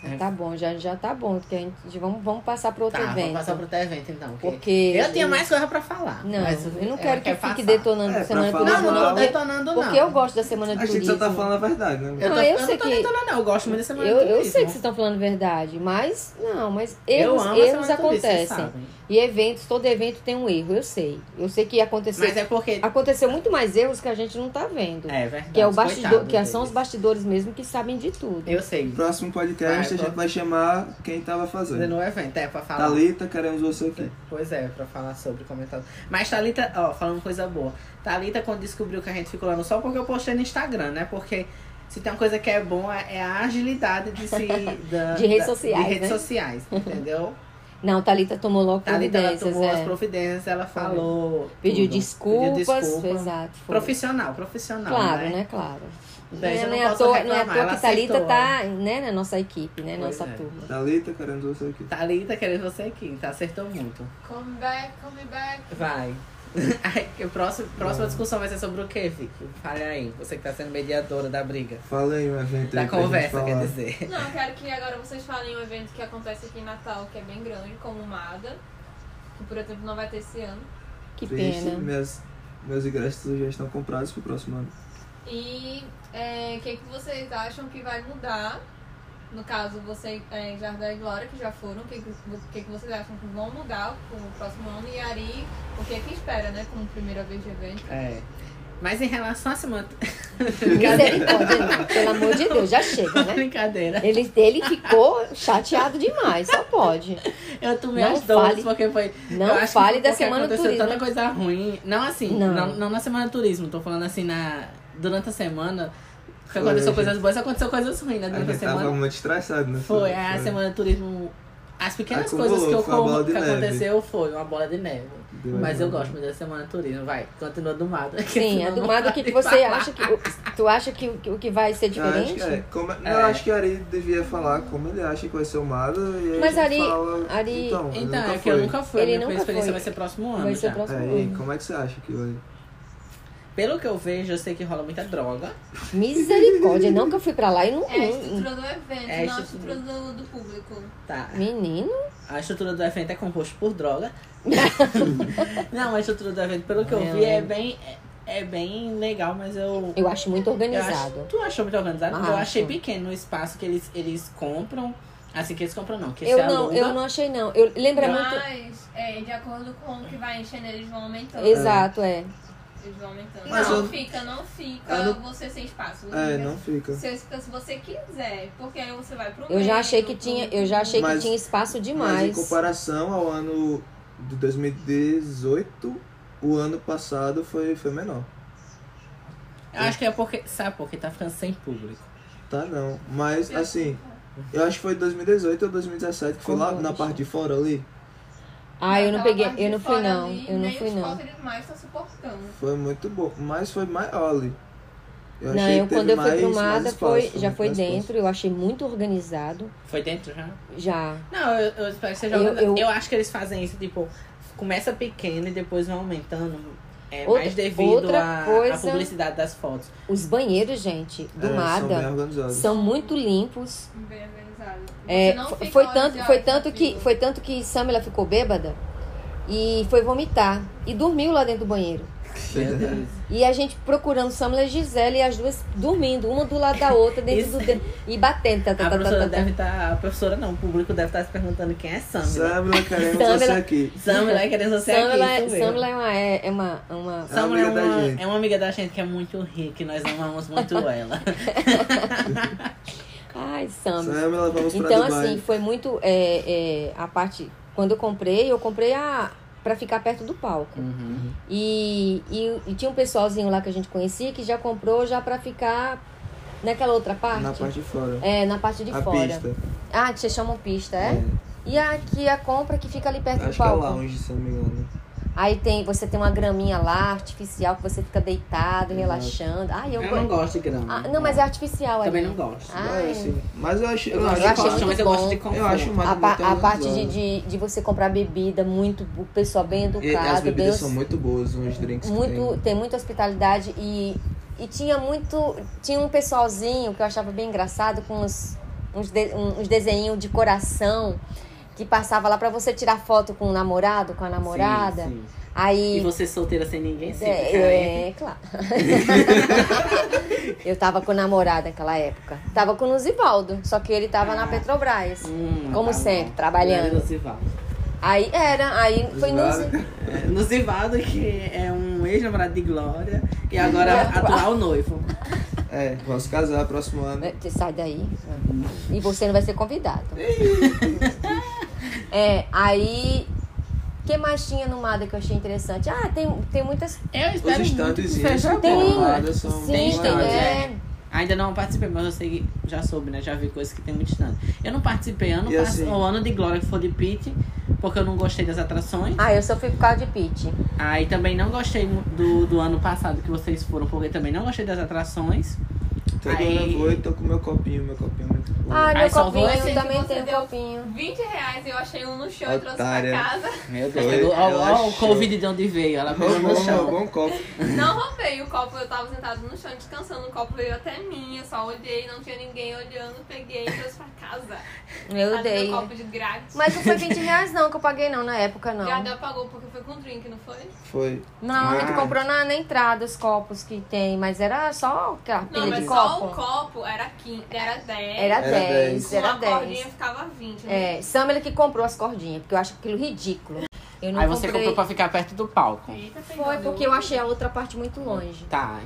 É. Tá bom, já, já tá bom, porque a gente vamos, vamos passar para outro Tá, evento. vamos passar pro outro evento então. que Porque eu tinha mais coisa pra falar. Não, mas eu não ela quero que quer fique passar. detonando É, a Semana pra falar Turismo, Não, não não. tô Porque, detonando, não. porque eu gosto da Semana do A gente Turismo. só tá falando a verdade, né? Eu, Não, tô, eu eu sei não tô que- detonando, não. Eu gosto muito da semana Eu, do eu sei que turismo. vocês estão falando verdade, mas não, mas Eu erros, amo a erros Turismo, acontecem. E eventos, todo evento tem um erro, eu sei. Eu sei que aconteceu, Mas é porque. aconteceu muito mais erros que a gente não tá vendo. É verdade. que é o bastidor, coitado que são os bastidores mesmo que sabem de tudo. Eu sei. No próximo podcast Vai, a gente vai chamar quem tava fazendo. No evento, é pra falar. Thalita, queremos você aqui. Pois é, pra falar sobre comentário. Mas Thalita, ó, falando coisa boa. Thalita, quando descobriu que a gente ficou lá no sol, porque eu postei no Instagram, né? Porque se tem uma coisa que é bom é a agilidade de se. da- De redes da- sociais, De redes né? sociais, entendeu? Não, Thalita tomou logo Thalita ela providências, tomou as é. providências, ela falou. Pediu tudo. desculpas, Pediu desculpa. exato. foi. Profissional, profissional. Claro, né? né? Claro. É, não não é à posso toa, não é à toa ela que Thalita aceitou. tá né, na nossa equipe, né? Pois nossa é. turma. Thalita, queremos você aqui. Thalita querendo você aqui, tá? Acertou muito. Come back, come back. Vai. O próximo, próxima discussão vai ser sobre o quê, Vicky? Fale aí, você que tá sendo mediadora da briga. Fala aí um evento Da aí pra gente conversa, quer falar. dizer. Não, eu quero que agora vocês falem um evento que acontece aqui em Natal, que é bem grande, como o MADA, que por exemplo não vai ter esse ano. Que Triste, pena. Meus, meus ingressos já estão comprados pro próximo ano. E é, o que, que vocês acham que vai mudar? No caso, você, é, Jardel e Glória, que já foram, o que, que, o que, que vocês acham que vão mudar com o próximo ano? E Ari, o que que espera, né, como primeira vez de evento? É. Mas em relação à semana. Misericórdia, não. Pelo amor de Deus, já chega, né? Brincadeira. Ele, ele ficou chateado demais, só pode. Eu tomei Não as dores porque foi. não eu acho que fale da Semana do aconteceu Turismo. tanta coisa ruim. Não assim, Não. não. Não, na semana do turismo, tô falando assim, na, durante a semana. Foi, aconteceu coisas boas, aconteceu coisas ruins, né? A Durante a gente tava semana. muito estressado, né? Foi, a semana do turismo. As pequenas Acumulou, coisas que, eu foi como, que neve. aconteceu foi uma bola de neve. Deu Mas eu gosto muito da semana do turismo. Vai, continua do Mado. Sim, a do Mado, o que, você acha que. o- Tu acha que, o- que o que vai ser Eu acho diferente? que é. Como, não, É. eu acho que Ari devia falar como ele acha que vai ser o Mado. E Mas Ari- fala, Ari- Então, Então, é que eu foi. nunca fui. Ele a minha nunca experiência foi. vai ser próximo ano. Vai ser já. próximo É, e ano. como é que você acha que vai? Pelo que eu vejo, eu sei que rola muita droga. Misericórdia, nunca fui pra lá e não. É a estrutura do evento, É a não a estrutura. estrutura do, do público. Tá. Menino? A estrutura do evento é composta por droga. não, a estrutura do evento, pelo que eu Não. vi, é bem, é, é bem legal, mas eu. Eu acho muito eu acho- organizado. tu achou muito organizado? Acho. Eu achei pequeno o espaço que eles, eles compram. Assim que eles compram, não. Que Eu não, aluga. eu não achei, não. Eu lembro é muito. Mas, é, de acordo com o que vai enchendo, eles vão aumentando. Exato, é. Eles vão aumentando. Mas não eu- fica, não fica eu não- você sem espaço. É, não fica. Se, se você quiser, porque aí você vai pro Eu já meio, achei que tinha, eu já achei que Mas- tinha espaço Mas em demais. comparação ao ano de 2018, o ano passado foi, foi menor. Eu acho que é porque. Sabe por que tá ficando sem público? Tá não. Mas assim, eu acho que foi 2018 ou 2017 que foi lá na parte de fora ali. Ah, eu não peguei, parte eu não fui não. ali, Eu não nem fui os não. mais estão suportando. Foi muito bom. Mas foi maior ali. Eu Não, achei eu quando eu fui pro mais- mais Mada espaço, foi, já foi mais dentro, eu achei muito organizado. Foi dentro já? Já. Não, eu, eu espero que seja Eu- eu- Eu, acho que eles fazem isso, tipo, começa pequeno e depois vai aumentando. É Outra- mais devido à, publicidade das fotos. Os banheiros, gente, do É, são bem Mada organizados. são muito limpos. Bem organizado. É, foi tanto, foi tanto que foi tanto que Samela ficou bêbada e foi vomitar e dormiu lá dentro do banheiro. Meu Deus. E a gente procurando Samela e Gisele e as duas dormindo, uma do lado da outra, dentro Isso. do de- e batendo. Tá, tá, A tá, tá, professora tá, deve estar. a professora não, o público deve estar se perguntando quem é Samila. Samila, queremos Samila- você aqui. Samila querendo você aqui. é- isso mesmo. Samela é uma, é, é uma, é uma Samila é uma, gente. é uma amiga da gente que é muito rica e nós amamos muito ela. Ai, vamos pra Então, Dubai. assim, foi muito. é, é, a parte quando eu comprei, eu comprei a para ficar perto do palco. Uhum. E, e, e tinha um pessoalzinho lá que a gente conhecia que já comprou já pra ficar naquela outra parte. Na parte de fora. É, na parte de a fora. pista. Ah, que vocês chamam pista, é? E aqui a compra que fica ali perto do Acho que é palco. lounge, se não me engano. Aí tem, você tem uma graminha lá, artificial, que você fica deitado, Exato. relaxando. Ai, eu, Eu não gosto de grama. Ah, não, mas é artificial Também ali. não gosto. Ai. Mas eu acho. Eu Eu, gosto achei colchão, muito mas eu gosto bom. de conforto. eu acho mais A, pa- a parte de, de, de você comprar bebida, muito, o pessoal bem E as educado, bebidas são muito boas, uns drinks muito, tem. tem muita hospitalidade e, e tinha muito, tinha um pessoalzinho que eu achava bem engraçado com uns, uns, de, uns desenhos de coração que passava lá pra você tirar foto com o namorado, com a namorada. Sim, sim. Aí E você solteira sem ninguém sempre, é, carente. é, claro. eu tava com o namorado naquela época. Tava com o Zivaldo, só que ele tava na Petrobras. Hum, como tá sempre, bom. trabalhando. Zivaldo. Aí era, aí foi no Zivaldo. É, No Zivaldo, que é um ex-namorado de Glória e agora atual noivo. É, vamos casar próximo ano. É, Você sai daí. E você não vai ser convidado. É, aí. O que mais tinha no Mada que eu achei interessante? Ah, tem, tem muitas. Eu Os espero muito que seja Tem, bom. pomada são sim, tem bem tem, é, Ainda não participei, mas eu sei que já soube, né? Já vi coisas que tem muito stand. Eu não participei ano passado, assim- o ano de Glória que foi de Pit, porque eu não gostei das atrações. Ah, eu sofri por causa de Pete. Aí também não gostei do, do ano passado que vocês foram, porque também não gostei das atrações. Todo ano Aí- eu vou e tô com meu copinho, meu copinho. Ah, Aí meu só copinho, também deu- copinho. 20 reais e eu achei um no chão e trouxe Otária. pra casa. Meu Deus, olha ela o. Covid de onde veio, ela pegou no chão. roubou um copo. Não roubei o copo, eu tava sentado no chão descansando, o copo veio até mim, eu só olhei, não tinha ninguém olhando, peguei e trouxe pra casa. Eu dei. meu copo de grátis. Mas não foi 20 reais não que eu paguei não, na época não. Jardel pagou porque foi com drink, não foi? Foi. Não, a gente Ah. comprou na, na entrada os copos que tem, mas era só a Não, pilha mas de só copo. o copo era 15, era 10. Era Era 10, com era a cordinha 10. ficava 20. né? É, Samela que comprou as cordinhas, porque eu acho aquilo ridículo. Eu não Aí você comprei. comprou pra ficar perto do palco. Eita, Foi porque eu achei a outra parte muito longe. Tá,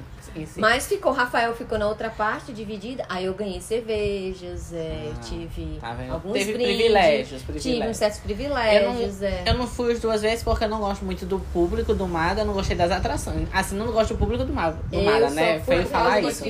Mas ficou, Rafael ficou na outra parte dividida. Aí eu ganhei cervejas, é, Ah, tive tá alguns Teve brindes, privilégios, Tive uns privilégios. certos privilégios, é. Eu não fui as duas vezes porque eu não gosto muito do público do Mada, eu não gostei das atrações. Assim, não gosto do público do Mada, do Eu Mada né? Feio causa falar isso.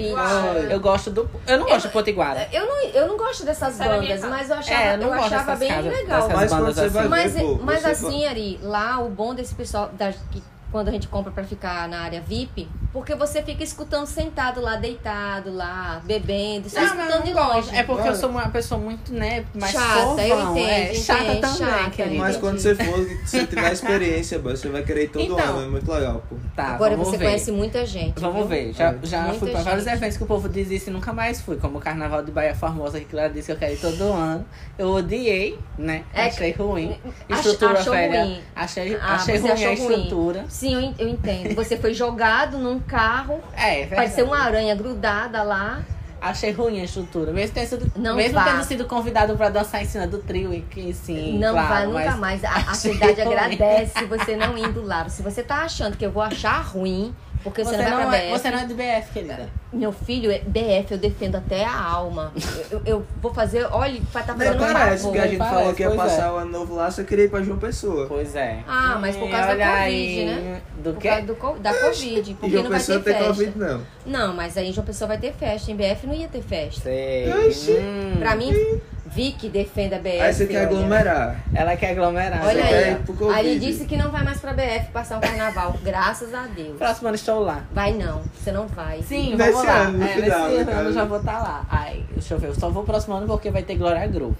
Eu gosto do. Eu não gosto de Potiguara. Eu não, eu não gosto dessas Essa bandas, mas eu achava, É, eu não eu achava bem casas- legal. Mas assim. Mas, ver, pô, mas você assim, Ari, lá o bom desse pessoal das, que, quando a gente compra pra ficar na área VIP, porque você fica escutando sentado lá, deitado lá, bebendo, só Não, mas eu escutando de não gosto. longe. É porque eu sou uma pessoa muito, né, mais Chata, eu entendo, é, chata entendo, também, chata, querida. Mas quando você for, você tiver experiência, você vai querer ir todo Então. ano. É muito legal, pô. Tá, Agora vamos você ver. conhece muita gente. Vamos viu? ver, já, É. já Muita fui pra vários eventos que o povo diz isso e nunca mais fui, como o Carnaval de Bahia Formosa, que Clara disse que eu quero ir todo ano. Eu odiei, né? É, achei ruim. ach- Estrutura achou velha. ruim. Achei, Ah, achei ruim a achou ruim. Sim, eu, en- eu entendo. Você foi jogado num carro, É, verdade. parecia uma aranha grudada lá. Achei ruim a estrutura. Mesmo tendo sido, Não mesmo vá. tendo sido convidado pra dançar em cima do trio, e que sim. não claro, vai nunca mas mais. A, a achei cidade ruim. agradece você não indo lá. Se você tá achando que eu vou achar ruim, porque você, Você não vai não, pra é, BF. você não é de BF, querida. Meu filho, é BF, eu defendo até a alma. Eu, eu- vou fazer, olha, vai tá Nem fazendo um parece que a gente Parece, falou que ia passar é. o ano novo lá, você queria ir pra João Pessoa. Pois é. Ah, mas por causa da Covid, aí. né? Do Por quê? causa do da Covid, porque João não vai Pessoa ter tem festa. Covid, não. Não, mas aí João Pessoa vai ter festa. Em BF não ia ter festa. Sei. Oxi. Hum. Pra mim, Vicky defenda a BF. Aí você quer olha. aglomerar. Ela quer aglomerar. Olha Você né? quer aí. Aí ele disse que não vai mais pra BF passar um carnaval. Graças a Deus. Próximo ano estou lá. Vai não, você não vai. Sim, Nesse vamos lá. ano, no é, final, nesse no ano eu já vou estar lá. Ai, deixa eu ver. Eu só vou próximo ano porque vai ter Glória Groove.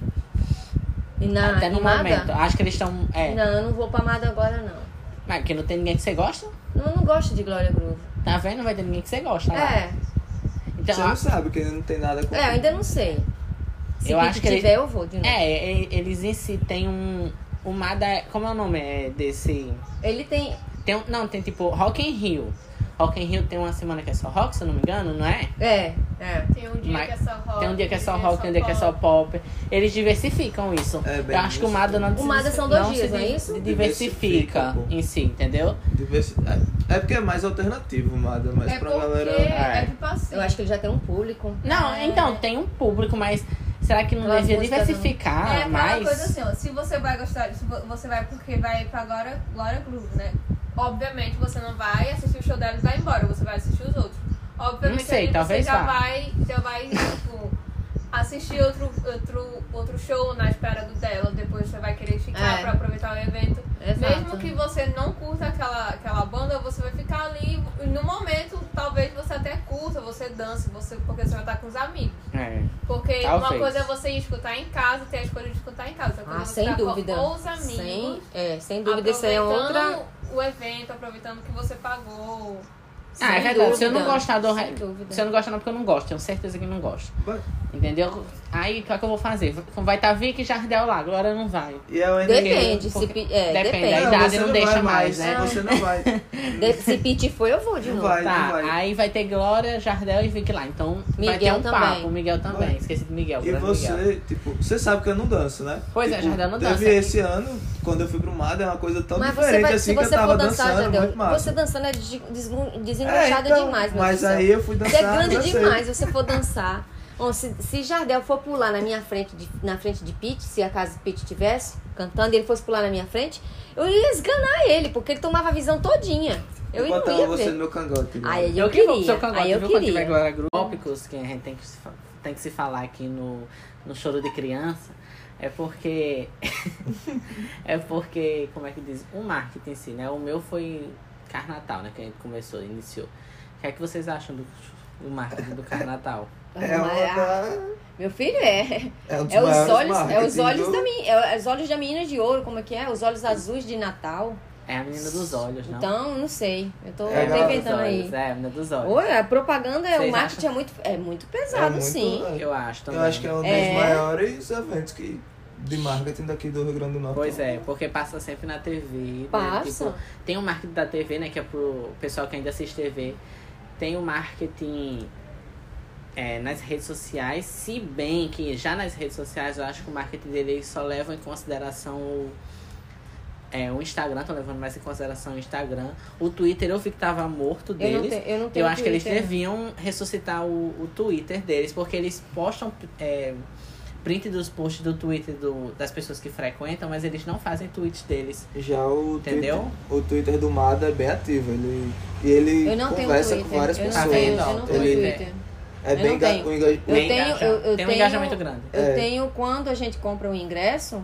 E na Até no momento. Acho que eles estão. É. Não, eu não vou pra Mada agora, não. Mas que não tem ninguém que você gosta? Não, eu não gosto de Glória Groove. Tá vendo? Não vai ter ninguém que você gosta lá. É, Então, Você não sabe, porque não tem nada com é, eu ainda não sei. Se Eu acho que ele- tiver, eu vou de novo. é, eles em si têm um. O Mada. Como é o nome é, desse. Ele tem. Tem um, não, tem tipo Rock in Rio. Rock in Rio tem uma semana que é só rock, se eu não me engano, não é? É, é. Tem um dia Mas que é só rock. Tem um dia que é só rock, tem um dia que é só pop. Eles diversificam isso. É, bem eu acho que o. Mada não O Mada são dois não dias, não é isso? Diversifica Diversifica, em si, entendeu? Diversi- É, é porque é mais alternativo, Mada, mas É pra porque galera. é, É. tipo assim. Eu acho que ele já tem um público. Não, É. então, tem um público, mas Será que não devia músicas do- diversificar é aquela mais? coisa assim, ó, se você vai gostar, você vai porque vai pra Glória, Glória Groove, né? Obviamente você não vai assistir o show dela e vai embora, você vai assistir os outros. Obviamente Não sei, talvez você já vá. vai, já vai, tipo, assistir outro, outro, outro show na espera do dela, depois você vai querer ficar É. pra aproveitar o evento. Exato. Mesmo que você não curta aquela, aquela banda, você vai ficar ali. e No momento, talvez você até curta, você dance, você, porque você vai estar com os amigos. É. Porque Talvez. uma coisa é você ir escutar em casa, ter a escolha de escutar em casa. Ah, é você sem estar dúvida. Com os amigos. Sem, é, sem dúvida, isso aí é aproveitando outra. o evento, aproveitando que você pagou. Ah, é verdade. Se eu não gostar do Sem re... dúvida. Se eu não gostar, não, porque eu não gosto. Tenho certeza que não gosto. Vai. Entendeu? Aí, o que, é que eu vou fazer? Vai estar Vicky e Jardel lá. Glória não vai. E é o NG. Depende, se, Porque- pi- é, depende, depende. a idade não vai deixa mais, né? Você não vai. De- se Pete for, eu vou de Não novo. vai. Tá, vai. aí vai ter Glória, Jardel e Vicky lá. Então vai ter Miguel um também. papo. Miguel também. Vai. Esqueci de Miguel. E você, Miguel. tipo, você sabe que eu não danço, né? Pois é, tipo, Jardel não teve dança. esse ano, quando eu fui pro Mada, é uma coisa tão Mas você diferente vai, assim se que eu você tava for dançar, dançando, Jardel, muito massa. você dançando é des- desgu- É, então, demais, meu Mas Deus aí eu fui dançar. Você é grande dancei. demais, se você for dançar. Bom, se, se Jardel for pular na minha frente, de- na frente de Pete, se a casa de Pete tivesse cantando e ele fosse pular na minha frente, eu ia esganar ele, porque ele tomava a visão todinha. Eu Eu não ia você ver. no meu cangote. né? Aí eu Eu que vou pro queria, seu cangote, aí eu viu? Quando tiver queria. Glória Groove. Tópicos que a gente tem que, tem que se falar aqui no, no choro de criança é porque. é porque, como é que diz? O marketing em si, né? O meu foi Carnatal, né? Que a gente começou, iniciou. O que é que vocês acham do, do marketing do Carnatal? É uma da... Meu filho é. É, um dos É os olhos, é os olhos do- da minha, é os olhos da menina de ouro, como é que é? Os olhos azuis de Natal. É a menina dos olhos, não? Então, não sei. Eu tô É, inventando dos aí. olhos, É, a menina dos olhos. Oi, a propaganda, é, o Vocês marketing acham? é muito, é muito É pesado, muito- sim. é. Eu acho também. Eu acho que é um dos É. maiores eventos que, de marketing daqui do Rio Grande do Norte. Pois é, porque passa sempre na TV. né? Passa. Tipo, tem o marketing da TV, né? Que é pro pessoal que ainda assiste TV. Tem o marketing é, nas redes sociais. Se bem que já nas redes sociais eu acho que o marketing dele só leva em consideração o, é, o Instagram, estão levando mais em consideração o Instagram. O Twitter eu vi que tava morto Eu não, deles. tenho, eu não tenho Eu acho que eles Twitter. deviam ressuscitar o, o Twitter deles, porque eles postam é, print dos posts do Twitter do, das pessoas que frequentam, mas eles não fazem tweets deles. Já o Entendeu? Twitter, o Twitter do Mada é bem ativo. Ele, e ele Eu não tenho conversa com várias eu não pessoas. tenho, Tá eu não tenho Ele- Twitter. É Eu bem não tenho. o enga- Eu Bem tenho- eu- eu tem um tenho- engajamento grande. Eu É. tenho quando a gente compra um ingresso,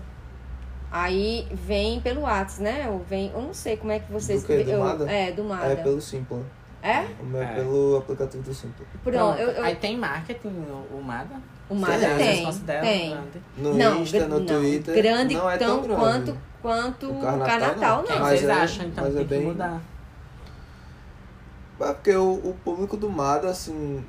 aí vem pelo WhatsApp, né? Ou vem, eu não sei como é que vocês. Do quê? Do eu- Mada? É, do Mada. É pelo Simpla. É? É É. pelo aplicativo do Simpla. Pronto, eu, eu- Aí tem marketing, o Mada. O Mada Tem, tem. Tem. grande? No não, Insta, no não, Twitter. grande não é tão tão grande. quanto, quanto O Carnatal, Carnatal, não. Não. Mas vocês é- acham, então? mas é tem que bem- mudar. É porque o, o público do Mada, assim,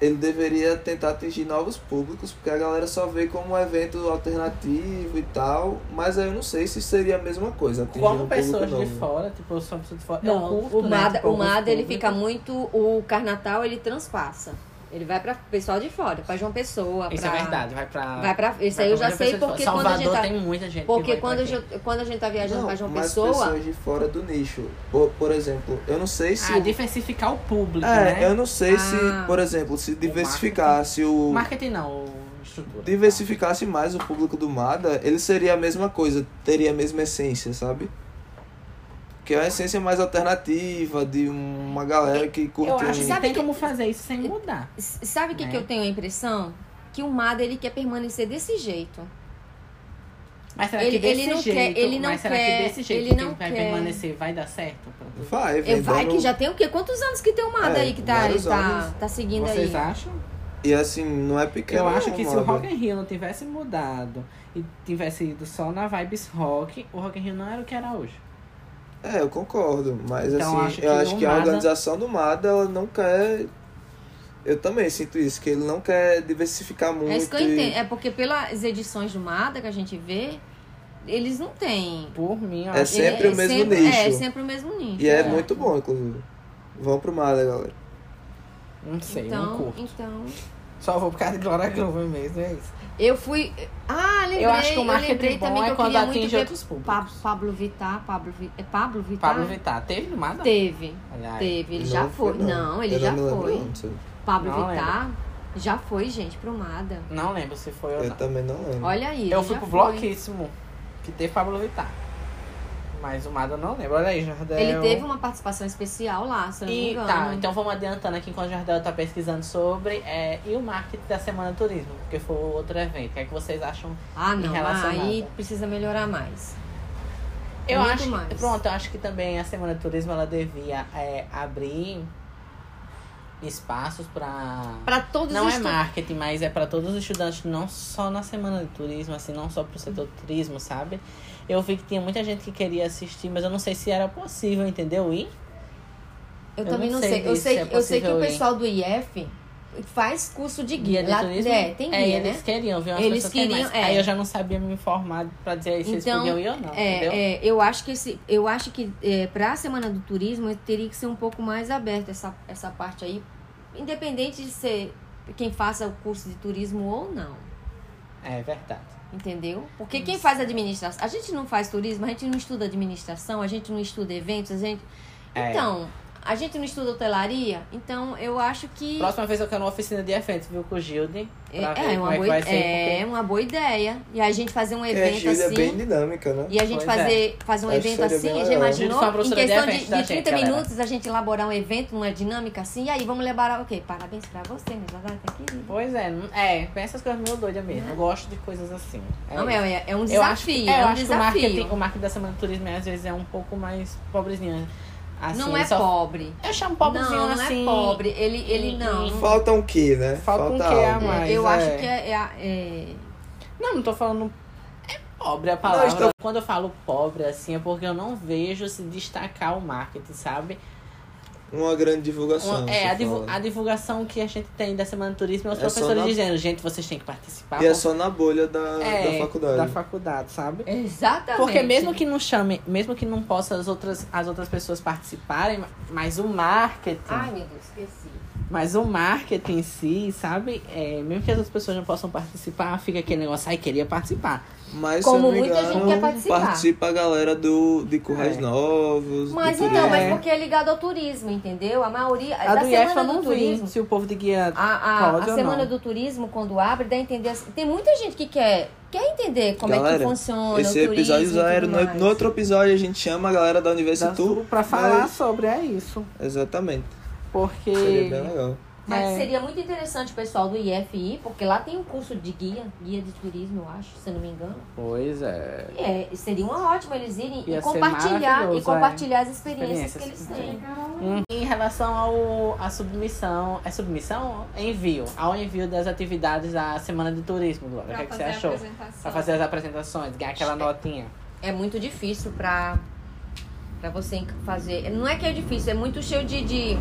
ele deveria tentar atingir novos públicos, porque a galera só vê como um evento alternativo e tal, mas aí eu não sei se seria a mesma coisa, atingir Como um pessoas de novo. fora, tipo, eu sou uma pessoa de fora. eu Não, curto, o né, Mada, tipo, o Mada ele fica muito. O Carnatal ele transpassa. Ele vai pra pessoal de fora, pra João Pessoa. Isso pra- é verdade, vai pra. Vai pra. Isso vai aí eu já sei porque quando a Salvador gente tá. tem muita gente. que Porque vai quando, pra a gente, quando a gente tá viajando Não, pra João mas Pessoa. pessoas de fora do nicho. Por, por exemplo, eu não sei se... Ah, diversificar o público, é, né? eu não sei Ah. se, por exemplo, se diversificasse o... Marketing não, o estrutura. diversificasse mais o público do Mada, ele seria a mesma coisa, teria a mesma essência, sabe? Que é uma essência mais alternativa, de uma galera que curte Eu acho que. Sabe tem que- como fazer isso sem mudar. Sabe o que, Né? que eu tenho a impressão? Que o Mada ele quer permanecer desse jeito. Mas será Ele- que desse ele não jeito, quer- ele não mas será quer- que desse jeito ele que não vai quer. permanecer vai dar certo? Vai, vai dando- que já tem o quê? Quantos anos que tem o Mada É, aí que tá, tá, tá seguindo Vocês aí? acham? E assim, não é pequeno Eu acho não, que se o. Rock in Rio não tivesse mudado e tivesse ido só na vibes rock, o Rock in Rio não era o que era hoje. É, eu concordo, mas Então, assim, acho que eu acho que a Mada- organização do Mada, ela não quer... Eu também sinto isso, que ele não quer diversificar muito. É isso que eu e- entendo. É porque pelas edições do Mada que a gente vê, eles não têm. Por mim, É sempre o mesmo sempre, nicho. É, sempre o mesmo nicho. E é, É. muito bom, inclusive. Vão pro Mada, galera. Não sei, não Então, curto. então. Só vou por causa de Glória Groove mesmo, é isso. Eu fui. Ah, lembrei. Eu acho que o eu marketing lembrei bom também que é eu quando queria muito atinge ver outros públicos. Pa- Pablo Vittar. Pablo, Vi- é Pablo Vittar? Pablo Vittar, teve no Mada? Teve. Aí. Teve. Ele já Não foi. Não, ele Eu já não lembro, foi. não, não sei. Pablo Não Vittar. Já foi, gente, pro Mada. Não lembro se foi ou Eu não. também não lembro. Olha aí. Eu fui pro foi. Bloquíssimo, que teve Pablo Vittar. Mas o Mada não lembro. Olha aí, Jardel. Ele teve uma participação especial lá, se eu não me E engano. tá, então vamos adiantando aqui enquanto o Jardel tá pesquisando sobre. É, e o marketing da Semana do Turismo, porque foi outro evento. O que é que vocês acham? Ah, não, relacionado. aí precisa melhorar mais. Eu Muito acho. mais. Pronto, eu acho que também a Semana do Turismo ela devia é, abrir espaços para Pra todos Não é marketing, mas é para todos os estudantes, não só na semana de turismo, assim, não só pro setor turismo, sabe? Eu vi que tinha muita gente que queria assistir, mas eu não sei se era possível, entendeu? Ir. Eu, Eu também não sei sei. Eu sei, se é eu sei que o pessoal do IF faz curso de guia. De Lá- turismo? É, tem guia, né? eles queriam, viu? Umas Eles queriam, é. Aí eu já não sabia me informar pra dizer se eles Então, podiam ir ou não, entendeu? É, é, eu acho que esse, eu acho que é, para a semana do turismo teria que ser um pouco mais aberta essa, essa parte aí, independente de ser quem faça o curso de turismo ou não, É verdade. entendeu? Porque quem faz administração, a gente não faz turismo, a gente não estuda administração, a gente não estuda eventos, a gente, É. então a gente não estuda hotelaria, então eu acho que Próxima vez eu quero uma oficina de eventos, viu, com o Gilde. é, é uma é boa, é porque- uma boa ideia e a gente fazer um a evento é assim. bem dinâmica, né? E a gente Pois é. fazer, fazer um evento assim, já. Gente, imaginou? Em de questão de, da de gente, 30 galera. minutos a gente elaborar um evento, uma dinâmica assim, e aí vamos elaborar o quê? Parabéns pra você, minha Jordana, querida. Pois é, não- é, tem essas coisas meio doidas mesmo. Eu gosto de coisas assim. É Não, é, é um Eu acho desafio, que, é, eu um acho que o marketing, desafio. o marketing da Semana do Turismo às vezes é um pouco mais pobrezinho. Assim, não é só- pobre. Eu chamo pobrezinho Não, não assim. é pobre. Ele, ele e- não. e- Falta um quê, né? Falta um quê a mais. eu é. acho que é, é, a- é- Não, não tô falando. É pobre a palavra. estou- Quando eu falo pobre, assim, é porque eu não vejo se destacar o marketing, sabe? Uma grande divulgação. Uma- é, a, divu- fala. a divulgação que a gente tem da Semana do Turismo é os É professores na- dizendo, gente, vocês têm que participar. E é só na bolha da, é, da faculdade. Da faculdade, sabe? Exatamente. Porque mesmo que não chame, mesmo que não possa as outras, as outras pessoas participarem, mas o marketing, Ai, meu Deus, esqueci. mas o marketing em si, sabe? É, mesmo que as outras pessoas não possam participar, fica aquele negócio, ai, queria participar. Mas, Como muita engano, gente quer participar. participa a galera do, de Currais É. Novos. Mas então, turismo. mas porque é ligado ao turismo, entendeu? A maioria. A da do semana não do vi turismo. se o povo de guia A, a, pode a ou semana não. do turismo, quando abre, dá a entender. assim- Tem muita gente que quer, quer entender como é Galera, que funciona Esse o turismo. episódio e zero. tudo No, no outro episódio a gente chama a galera da Universitu. Pra falar mas- sobre é isso. Exatamente. Porque. Seria bem legal. Mas É. seria muito interessante o pessoal do IFI, porque lá tem um curso de guia, guia de turismo, eu acho, se eu não me engano. Pois é. E é, seria uma ótima eles irem Ia e compartilhar e maravilhoso, compartilhar as experiências, Experiências. que eles têm. Hum, Em relação ao a submissão, é submissão? Envio, ao envio das atividades da Semana de Turismo, Glória. O que, é que você achou? Pra fazer as apresentações, ganhar aquela notinha. É muito difícil pra, pra você fazer. Não é que é difícil, é muito cheio de, de,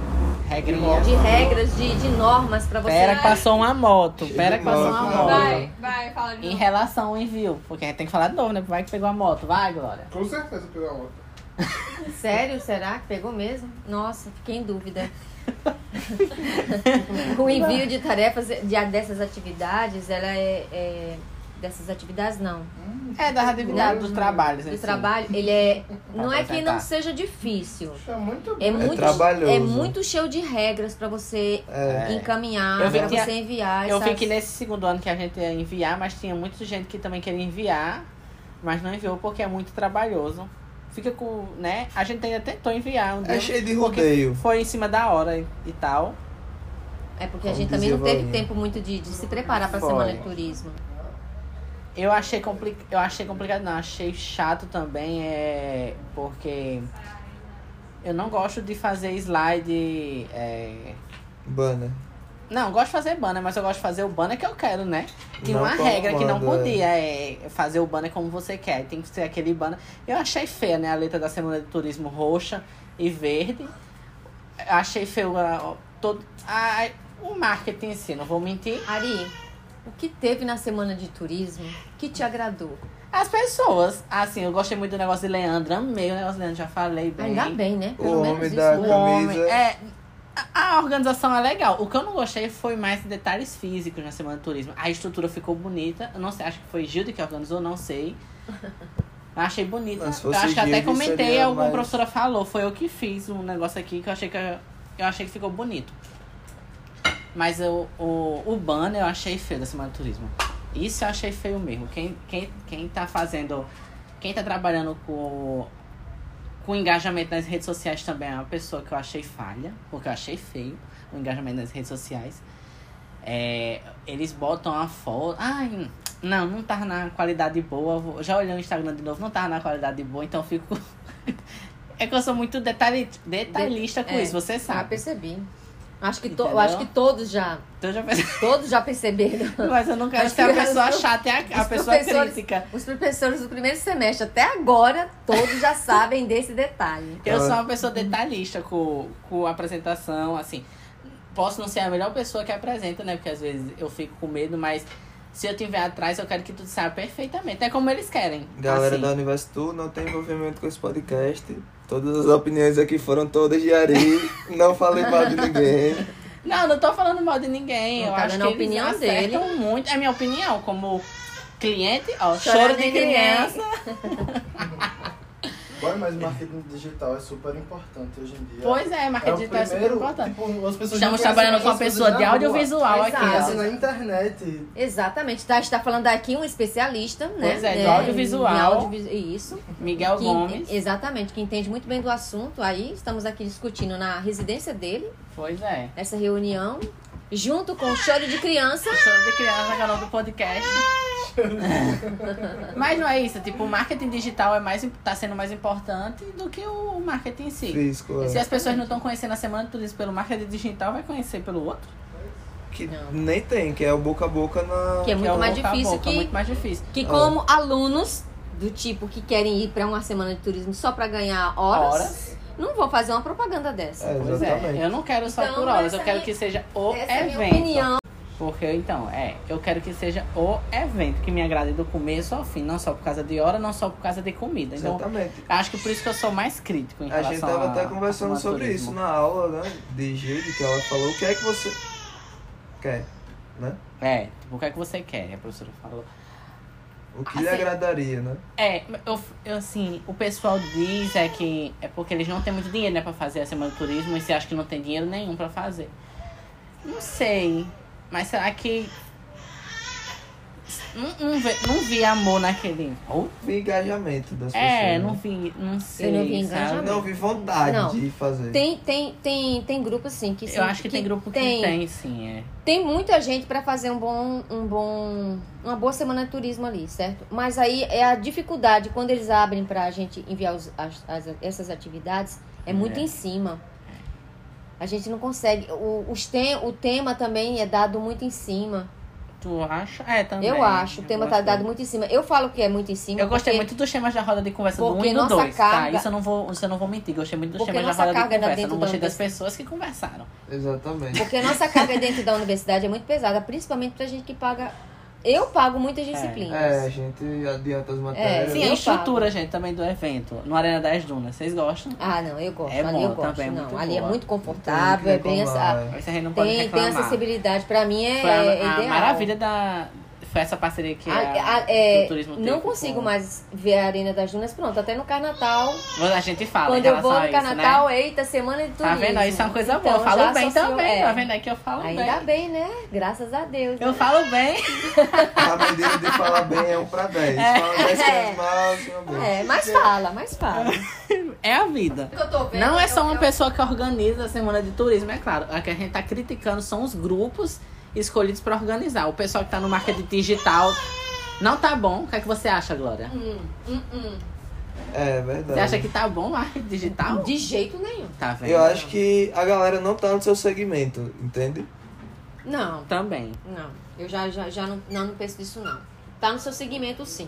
Regrinha. de regras, de, de normas pra você. Pera que passou uma moto. Pera que passou moto, uma moto. Vai, vai, fala de Em relação ao envio, porque a gente tem que falar de novo, né? Vai que pegou a moto. Vai, Glória. Com certeza pegou a outra. Sério? Será que pegou mesmo? Nossa, fiquei em dúvida. o envio de tarefas de, dessas atividades, ela é, é- Dessas atividades, não. É, das atividades, dos trabalhos. Do si. trabalho, ele é. Não é que não seja difícil. Isso é muito É muito, trabalhoso. é muito cheio de regras pra você É. encaminhar, Eu vi pra que a- você enviar. Eu vi que nesse segundo ano que a gente ia enviar, mas tinha muita gente que também queria enviar, mas não enviou porque é muito trabalhoso. Fica com, né? A gente ainda tentou enviar um dia. É cheio de rodeio. Foi em cima da hora e, e tal. É porque a Como gente também não teve tempo muito de, de se preparar pra Foi. semana de turismo. Eu achei, compli eu achei complicado, não. Achei chato também, é. Porque eu não gosto de fazer slide. É... Banner. Não, gosto de fazer banner, mas eu gosto de fazer o banner que eu quero, né? Tinha Não uma regra que não é. podia é, fazer o banner como você quer. Tem que ser aquele banner. Eu achei feia, né? A letra da Semana de Turismo roxa e verde. Achei feio a- todo, a- o marketing em si, não vou mentir. Ari, o que teve na semana de turismo que te agradou? As pessoas, assim, eu gostei muito do negócio de Leandro, amei o negócio de Leandro, já falei bem. Ainda bem, né? O homem menos da- isso, O né? homem, é, a, organização é legal. O que eu não gostei foi mais detalhes físicos na Semana do Turismo. A estrutura ficou bonita. Eu não sei, acho que foi Gilda que organizou, não sei. Eu achei bonita. Mas Eu acho que até comentei, alguma mais- professora falou. Foi eu que fiz um negócio aqui que eu achei que eu achei que ficou bonito. Mas o, o, o banner eu achei feio da Semana do Turismo. Isso eu achei feio mesmo. Quem, quem, quem tá fazendo. Quem tá trabalhando com, com engajamento nas redes sociais também é uma pessoa que eu achei falha, porque eu achei feio o engajamento nas redes sociais. É, eles botam a foto. Ai, não, não tá na qualidade boa. Já olhei o Instagram de novo, não tá na qualidade boa, então eu fico. é que eu sou muito detalhi, detalhista com É, isso, você Ah, sabe. percebi. Acho que, to, acho que todos já, Então já todos já perceberam. Mas eu não quero Os ser a pessoa chata e a, a os pessoa crítica. Os professores do primeiro semestre até agora, todos já sabem desse detalhe. Eu sou uma pessoa detalhista com, com a apresentação, assim. Posso não ser a melhor pessoa que apresenta, né? Porque às vezes eu fico com medo, mas se eu tiver atrás, eu quero que tudo saia perfeitamente. É como eles querem. Galera assim. da Universo Tour não tem envolvimento com esse podcast. Todas as opiniões aqui foram todas de Ari. não falei mal de ninguém. Não, não tô falando mal de ninguém. Não eu tá acho que a opinião eles acertam muito. É minha opinião, como cliente, ó, Chora choro de de ninguém. criança. Bom, mas marketing digital é super importante hoje em dia. Pois é, marketing o digital é super primeiro, importante. Tipo, as pessoas Estamos trabalhando com uma pessoa de audiovisual Exato. aqui, na internet. Exatamente. Tá, a gente tá falando aqui um especialista, né? Pois é, do É, audiovisual. em. Isso. Miguel Que Gomes. ente- exatamente, que entende muito bem do assunto. Aí estamos aqui discutindo na residência dele, Pois é. nessa reunião, junto com o choro de criança. Choro de criança, canal do podcast. Mas não é isso, tipo, o marketing digital é mais, tá sendo mais importante do que o marketing em si. Físico, Se é. as pessoas não estão conhecendo a Semana do Turismo pelo marketing digital, vai conhecer pelo outro. Que Não. nem tem, que é o boca a boca na. Que é muito o mais boca a difícil boca, que, muito mais difícil. que como alunos do tipo que querem ir para uma semana de turismo só para ganhar horas, Horas. Não vou fazer uma propaganda dessa. É, Pois exatamente. é, eu não quero só Então, por horas, eu quero que seja o Essa é a minha evento. opinião. Porque, então, é, eu quero que seja o evento que me agrade do começo ao fim, não só por causa de hora, não só por causa de comida. Então, Exatamente. acho que por isso que eu sou mais crítico em A relação gente tava a- até a conversando sobre isso na aula, né? De Gide, que ela falou o que é que você quer, né? É, tipo, o que é que você quer? A professora falou. O que lhe Assim, agradaria, né? É, eu, eu, assim, o pessoal diz é que é porque eles não têm muito dinheiro, né, pra fazer a Semana do Turismo e você acha que não tem dinheiro nenhum pra fazer. Não sei, mas será que. Não, não, vi, não vi amor naquele. Ou o engajamento das É, pessoas. não né? vi, não sei. não vi engajamento. Não vi vontade Não. de fazer. Tem, tem, tem, tem grupo assim que Eu acho que, tem grupo que tem, sim, é. Tem muita gente para fazer um bom, um bom, uma boa semana de turismo ali, certo? Mas aí é a dificuldade quando eles abrem para a gente enviar os- as- as- essas atividades é muito É. em cima. A gente não consegue. O, os tem, o tema também é dado muito em cima. Tu acha? É, também. Eu acho. O Eu tema tá gostei. dado muito em cima. Eu falo que é muito em cima. Eu gostei porque- muito dos temas da roda de conversa do 1 porque e do nossa 2, tá? carga- Isso eu não vou, isso eu não vou mentir. Gostei muito dos Porque temas da roda de conversa. dentro Não gostei das pessoas que conversaram. Exatamente. Porque a nossa carga dentro da universidade é muito pesada, principalmente pra gente que paga. Eu pago muitas disciplinas. É, a gente adianta as matérias. Sim, Eu a estrutura, gente, também do evento. No Arena das Dunas. Vocês gostam? Ah, não, eu gosto. É ali bom, eu gosto. também, não, muito ali é boa. muito Tem confortável, é bem essa. é. Tem, tem acessibilidade. Pra mim é, Foi a, é a ideal. maravilha da... Foi essa parceria que A- a, a- é, o turismo não consigo com- mais ver a Arena das Dunas. Pronto, até no Carnatal. A gente fala Quando em eu vou no Carnatal, né? eita, semana de Tá turismo. vendo? Isso é uma coisa boa. Então, Eu falo já bem associou- também. é. Tá vendo aqui? Eu falo Ainda bem. bem, né? Graças a Deus. Eu né? falo bem. A medida de falar bem é um pra 10. Fala 10 É. mal. É, mas fala, mas fala. É a vida. que eu tô vendo Não é é só uma é o- pessoa que organiza a semana de turismo, é claro. A que a gente tá criticando são os grupos escolhidos pra organizar. O pessoal que tá no marketing digital não tá bom. O que é que você acha, Glória? Hum, hum, hum. É verdade. Você acha que tá bom o marketing digital? De jeito nenhum. Tá vendo? Eu acho que a galera não tá no seu segmento, entende? Não, Também. não. Eu já, já, já não, não, não penso nisso, não. Tá no seu segmento, sim.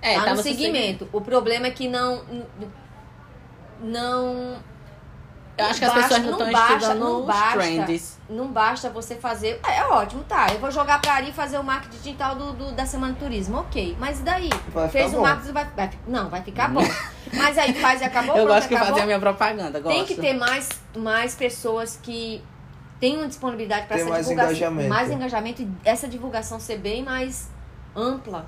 É, tá, no, seu segmento. O problema é que não. Não. Eu acho que as pessoas não estão basta- estudando não os basta, trends. Não basta você fazer. É, é ótimo, tá. Eu vou jogar pra Ari e fazer o marketing digital do, do- da Semana do Turismo. Ok. Mas e daí? Vai Fez o bom. marketing vai, vai. Não, vai ficar bom. Mas aí faz e acabou. eu pronto, gosto que acabou. fazer a minha propaganda. Gosto. Tem que ter mais, mais pessoas que tenham disponibilidade para Tem essa mais divulgação. engajamento. Mais engajamento e essa divulgação ser bem mais ampla.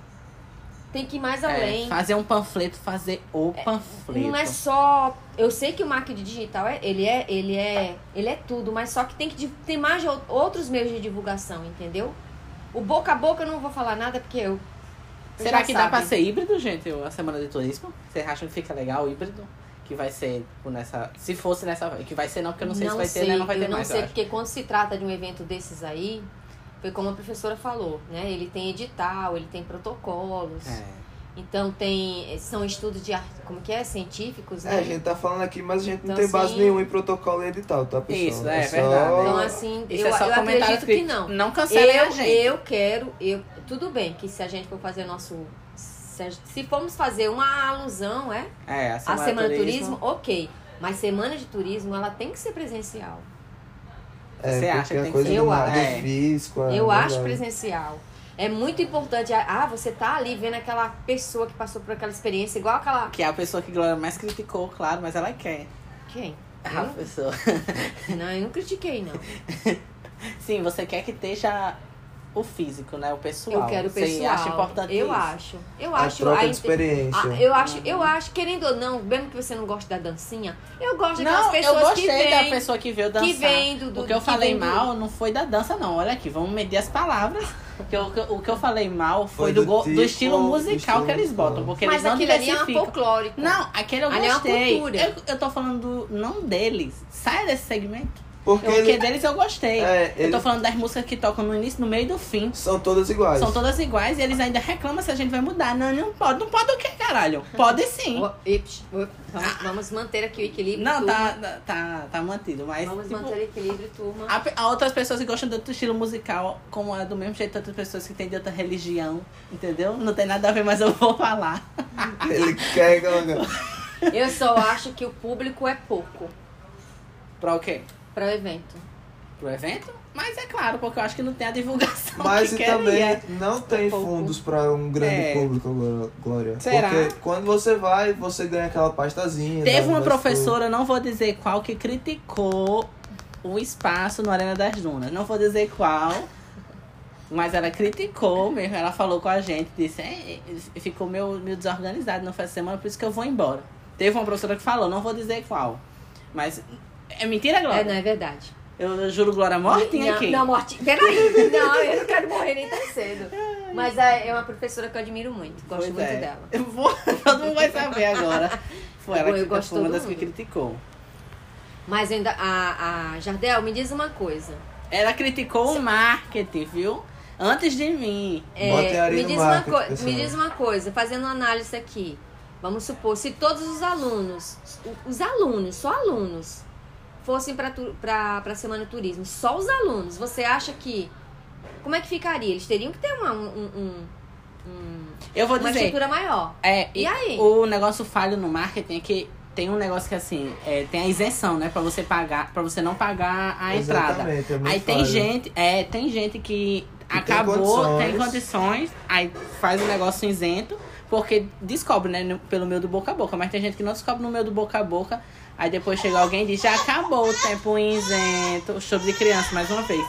Tem que ir mais É, além. fazer um panfleto, fazer o panfleto. Não é só. Eu sei que o marketing digital é, ele é, ele é, ele é tudo, mas só que tem que tem mais outros meios de divulgação, entendeu? O boca a boca eu não vou falar nada porque eu. eu Será que dá sabe. pra ser híbrido, gente, a semana de turismo? Vocês acham que fica legal o híbrido? Que vai ser nessa. Se fosse nessa. Que vai ser não, porque eu não sei se vai ter, né? Não vai eu ter não mais. sei, eu acho. porque quando se trata de um evento desses aí, foi como a professora falou, né? Ele tem edital, ele tem protocolos. É. Então tem. São estudos de como que é? Científicos, É, né? a gente tá falando aqui, mas a gente não Então, tem base assim- nenhuma em protocolo e edital, tá, pessoal? Isso, é só- verdade. Então, assim, Isso eu, é só eu acredito que escrito. não. Não cancelem a Eu, gente. eu quero, eu, tudo bem que se a gente for fazer nosso. Se, a- se formos fazer uma alusão, é? É, a A semana, semana de de turismo. turismo, ok. Mas semana de turismo, ela tem que ser presencial. É, Você acha que a tem que coisa ser? do, Eu É. físico. é eu acho presencial. É muito importante. Ah, você tá ali vendo aquela pessoa que passou por aquela experiência, igual aquela. Que é a pessoa que Glória mais criticou, claro, mas ela quer. Quem? A Eu? pessoa. Não, eu não critiquei, não. Sim, você quer que esteja o físico, né? O pessoal. Eu quero o Você pessoal. acha importante Eu isso? acho. Eu A acho. troca de inte- experiência. Ah, eu acho, eu acho, querendo ou não, mesmo que você não goste da dancinha, eu gosto daquelas Não, pessoas eu gostei que da pessoa que veio dançar. que vem do- do- o que eu que falei vem do- mal não foi da dança, não. Olha aqui, vamos medir as palavras. Porque o, que eu- o que eu falei mal foi, Foi do, do go- do tipo, estilo musical estilo que eles botam. Porque Mas eles não aquilo ali é diversificam. folclórico. Não, aquele eu Ali é uma gostei. cultura. eu, eu tô falando do, não deles. Sai desse segmento. Porque o que ele- deles eu gostei. É, Eu tô falando das músicas que tocam no início, no meio e do fim. são todas iguais. São todas iguais e eles ainda reclamam se a gente vai mudar. Não, não pode. Não pode o quê, caralho? Pode sim. Vamos, vamos manter aqui o equilíbrio. Não, turma. tá, tá, tá mantido, mas. Vamos tipo, manter o equilíbrio, turma. Há, outras pessoas que gostam de outro estilo musical, como é do mesmo jeito outras pessoas que têm de outra religião, entendeu? Não tem nada a ver, mas eu vou falar. Ele quer colocar. Eu só acho que o público é pouco Pra o quê? Para o evento. Pro evento? Mas é claro, porque eu acho que não tem a divulgação Mas que e queria. também não tem pouco. fundos para um grande É. público, Gló- Glória. Será? Porque quando você vai, você ganha aquela pastazinha. Teve das- uma professora, não vou dizer qual, que criticou o espaço no Arena das Dunas. Não vou dizer qual, mas ela criticou mesmo. Ela falou com a gente, disse, é, ficou meio, meio desorganizado, não foi essa semana, por isso que eu vou embora. Teve uma professora que falou, não vou dizer qual. Mas é mentira, É, Glória? não é verdade. Eu juro Glória mortinha não, aqui. Não, mortinha. Peraí. Não, eu não quero morrer nem tão cedo. Mas é é uma professora que eu admiro muito. Gosto Pois muito é. dela. Eu vou, todo mundo vai saber agora. Foi ela Eu que gosto foi uma das que mundo. criticou. Mas ainda, a, a Jardel, me diz uma coisa. Ela criticou o marketing, viu? Antes de mim. É, me, diz uma marketing, coi- pessoal. me diz uma coisa, fazendo uma análise aqui. Vamos supor, se todos os alunos, os alunos, só alunos, fossem para a Semana Turismo, só os alunos, você acha que. Como é que ficaria? Eles teriam que ter uma, um, um- um- Eu vou uma dizer. estrutura maior. É, E aí? O negócio falho no marketing é que tem um negócio que assim, é, tem a isenção, né? Pra você pagar, para você não pagar a entrada. Exatamente, é muito Aí tem falho. gente, é, tem gente que, tem acabou, condições. tem condições, aí faz o negócio isento, porque descobre, né, no- pelo meio do boca a boca. Mas tem gente que não descobre no meio do boca a boca. Aí depois chega alguém e diz, já acabou o tempo isento. Choro de criança, mais uma vez.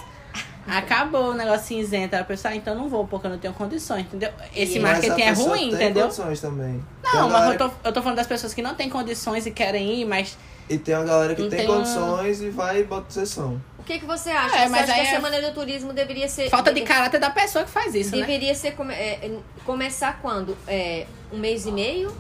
Acabou o negócio isento. Aí a pessoa, ah, então não vou, porque eu não tenho condições, entendeu? Esse E- marketing é ruim, tem entendeu? condições também. Tem Não, uma mas eu galera- tô, eu tô falando das pessoas que não têm condições e querem ir, mas. E tem uma galera que tem, tem um- condições e vai e bota sessão. O que, que você acha? É, você mas acha que a é- Semana do Turismo deveria ser. Falta de caráter da pessoa que faz isso, né? Deveria ser come- é, é, começar quando? É, um mês e meio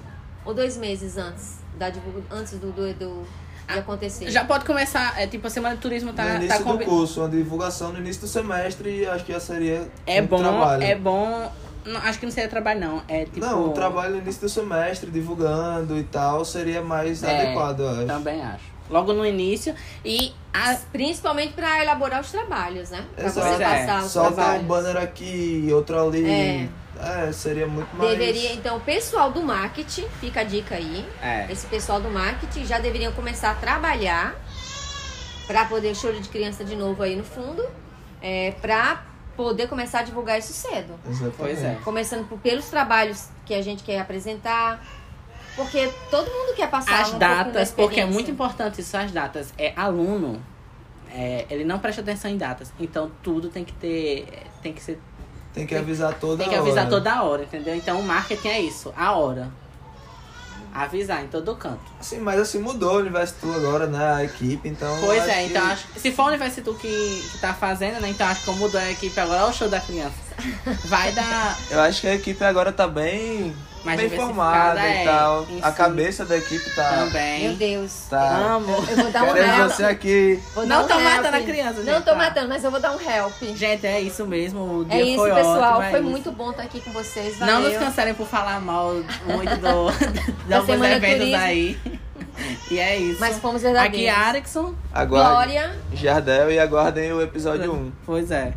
ou dois meses antes da antes do, do, do- de acontecer? Já pode começar, é tipo, a Semana do Turismo no tá, início tá do combi- curso, uma divulgação no início do semestre e acho que já seria É um bom, trabalho. é bom. Não, acho que não seria trabalho, não. É tipo. Não, o trabalho no início do semestre, divulgando e tal, seria mais É, adequado, eu acho. Também acho. Logo no início. E a, Principalmente para elaborar os trabalhos, né? Para Exato. você É, passar os Solta um trabalhos. banner aqui, outro ali. É. É, seria muito mais. Deveria, então, o pessoal do marketing, fica a dica aí. é. Esse pessoal do marketing já deveriam começar a trabalhar para poder choro de criança de novo aí no fundo, é, para poder começar a divulgar isso cedo. Exatamente. Pois é. Começando por, pelos trabalhos que a gente quer apresentar. Porque todo mundo quer passar As um datas, porque é muito importante isso, as datas. É aluno, é, ele não presta atenção em datas. Então tudo tem que ter. Tem que ser Tem que avisar toda Tem que avisar hora. toda hora, entendeu? Então o marketing é isso, a hora. Avisar em todo canto. Sim, mas assim, mudou o universo tu agora, né? A equipe, então. Pois é, que- então acho que se for o Universo Tu que, que tá fazendo, né? Então acho que como mudou a equipe agora, olha o show da criança. Vai dar Eu acho que a equipe agora tá bem. Mais bem formada é, e tal. em A si. cabeça da equipe tá. Meu também. Deus. Tá. Amo. Eu vou dar um Queremos help. você aqui. Vou Não dar um tô help. matando a criança, Não gente, tô tá? matando, mas eu vou dar um help. Gente, é isso mesmo. O dia É isso, foi pessoal. ótimo, é foi isso. muito bom estar aqui com vocês. Não Valeu. nos cancelem por falar mal muito do, Da dos Semana eventos Turismo. aí. E é isso. Mas fomos Aqui, verdadeiros. Arikson. Aguardem. Glória. Jardel e aguardem o episódio 1. Pois é.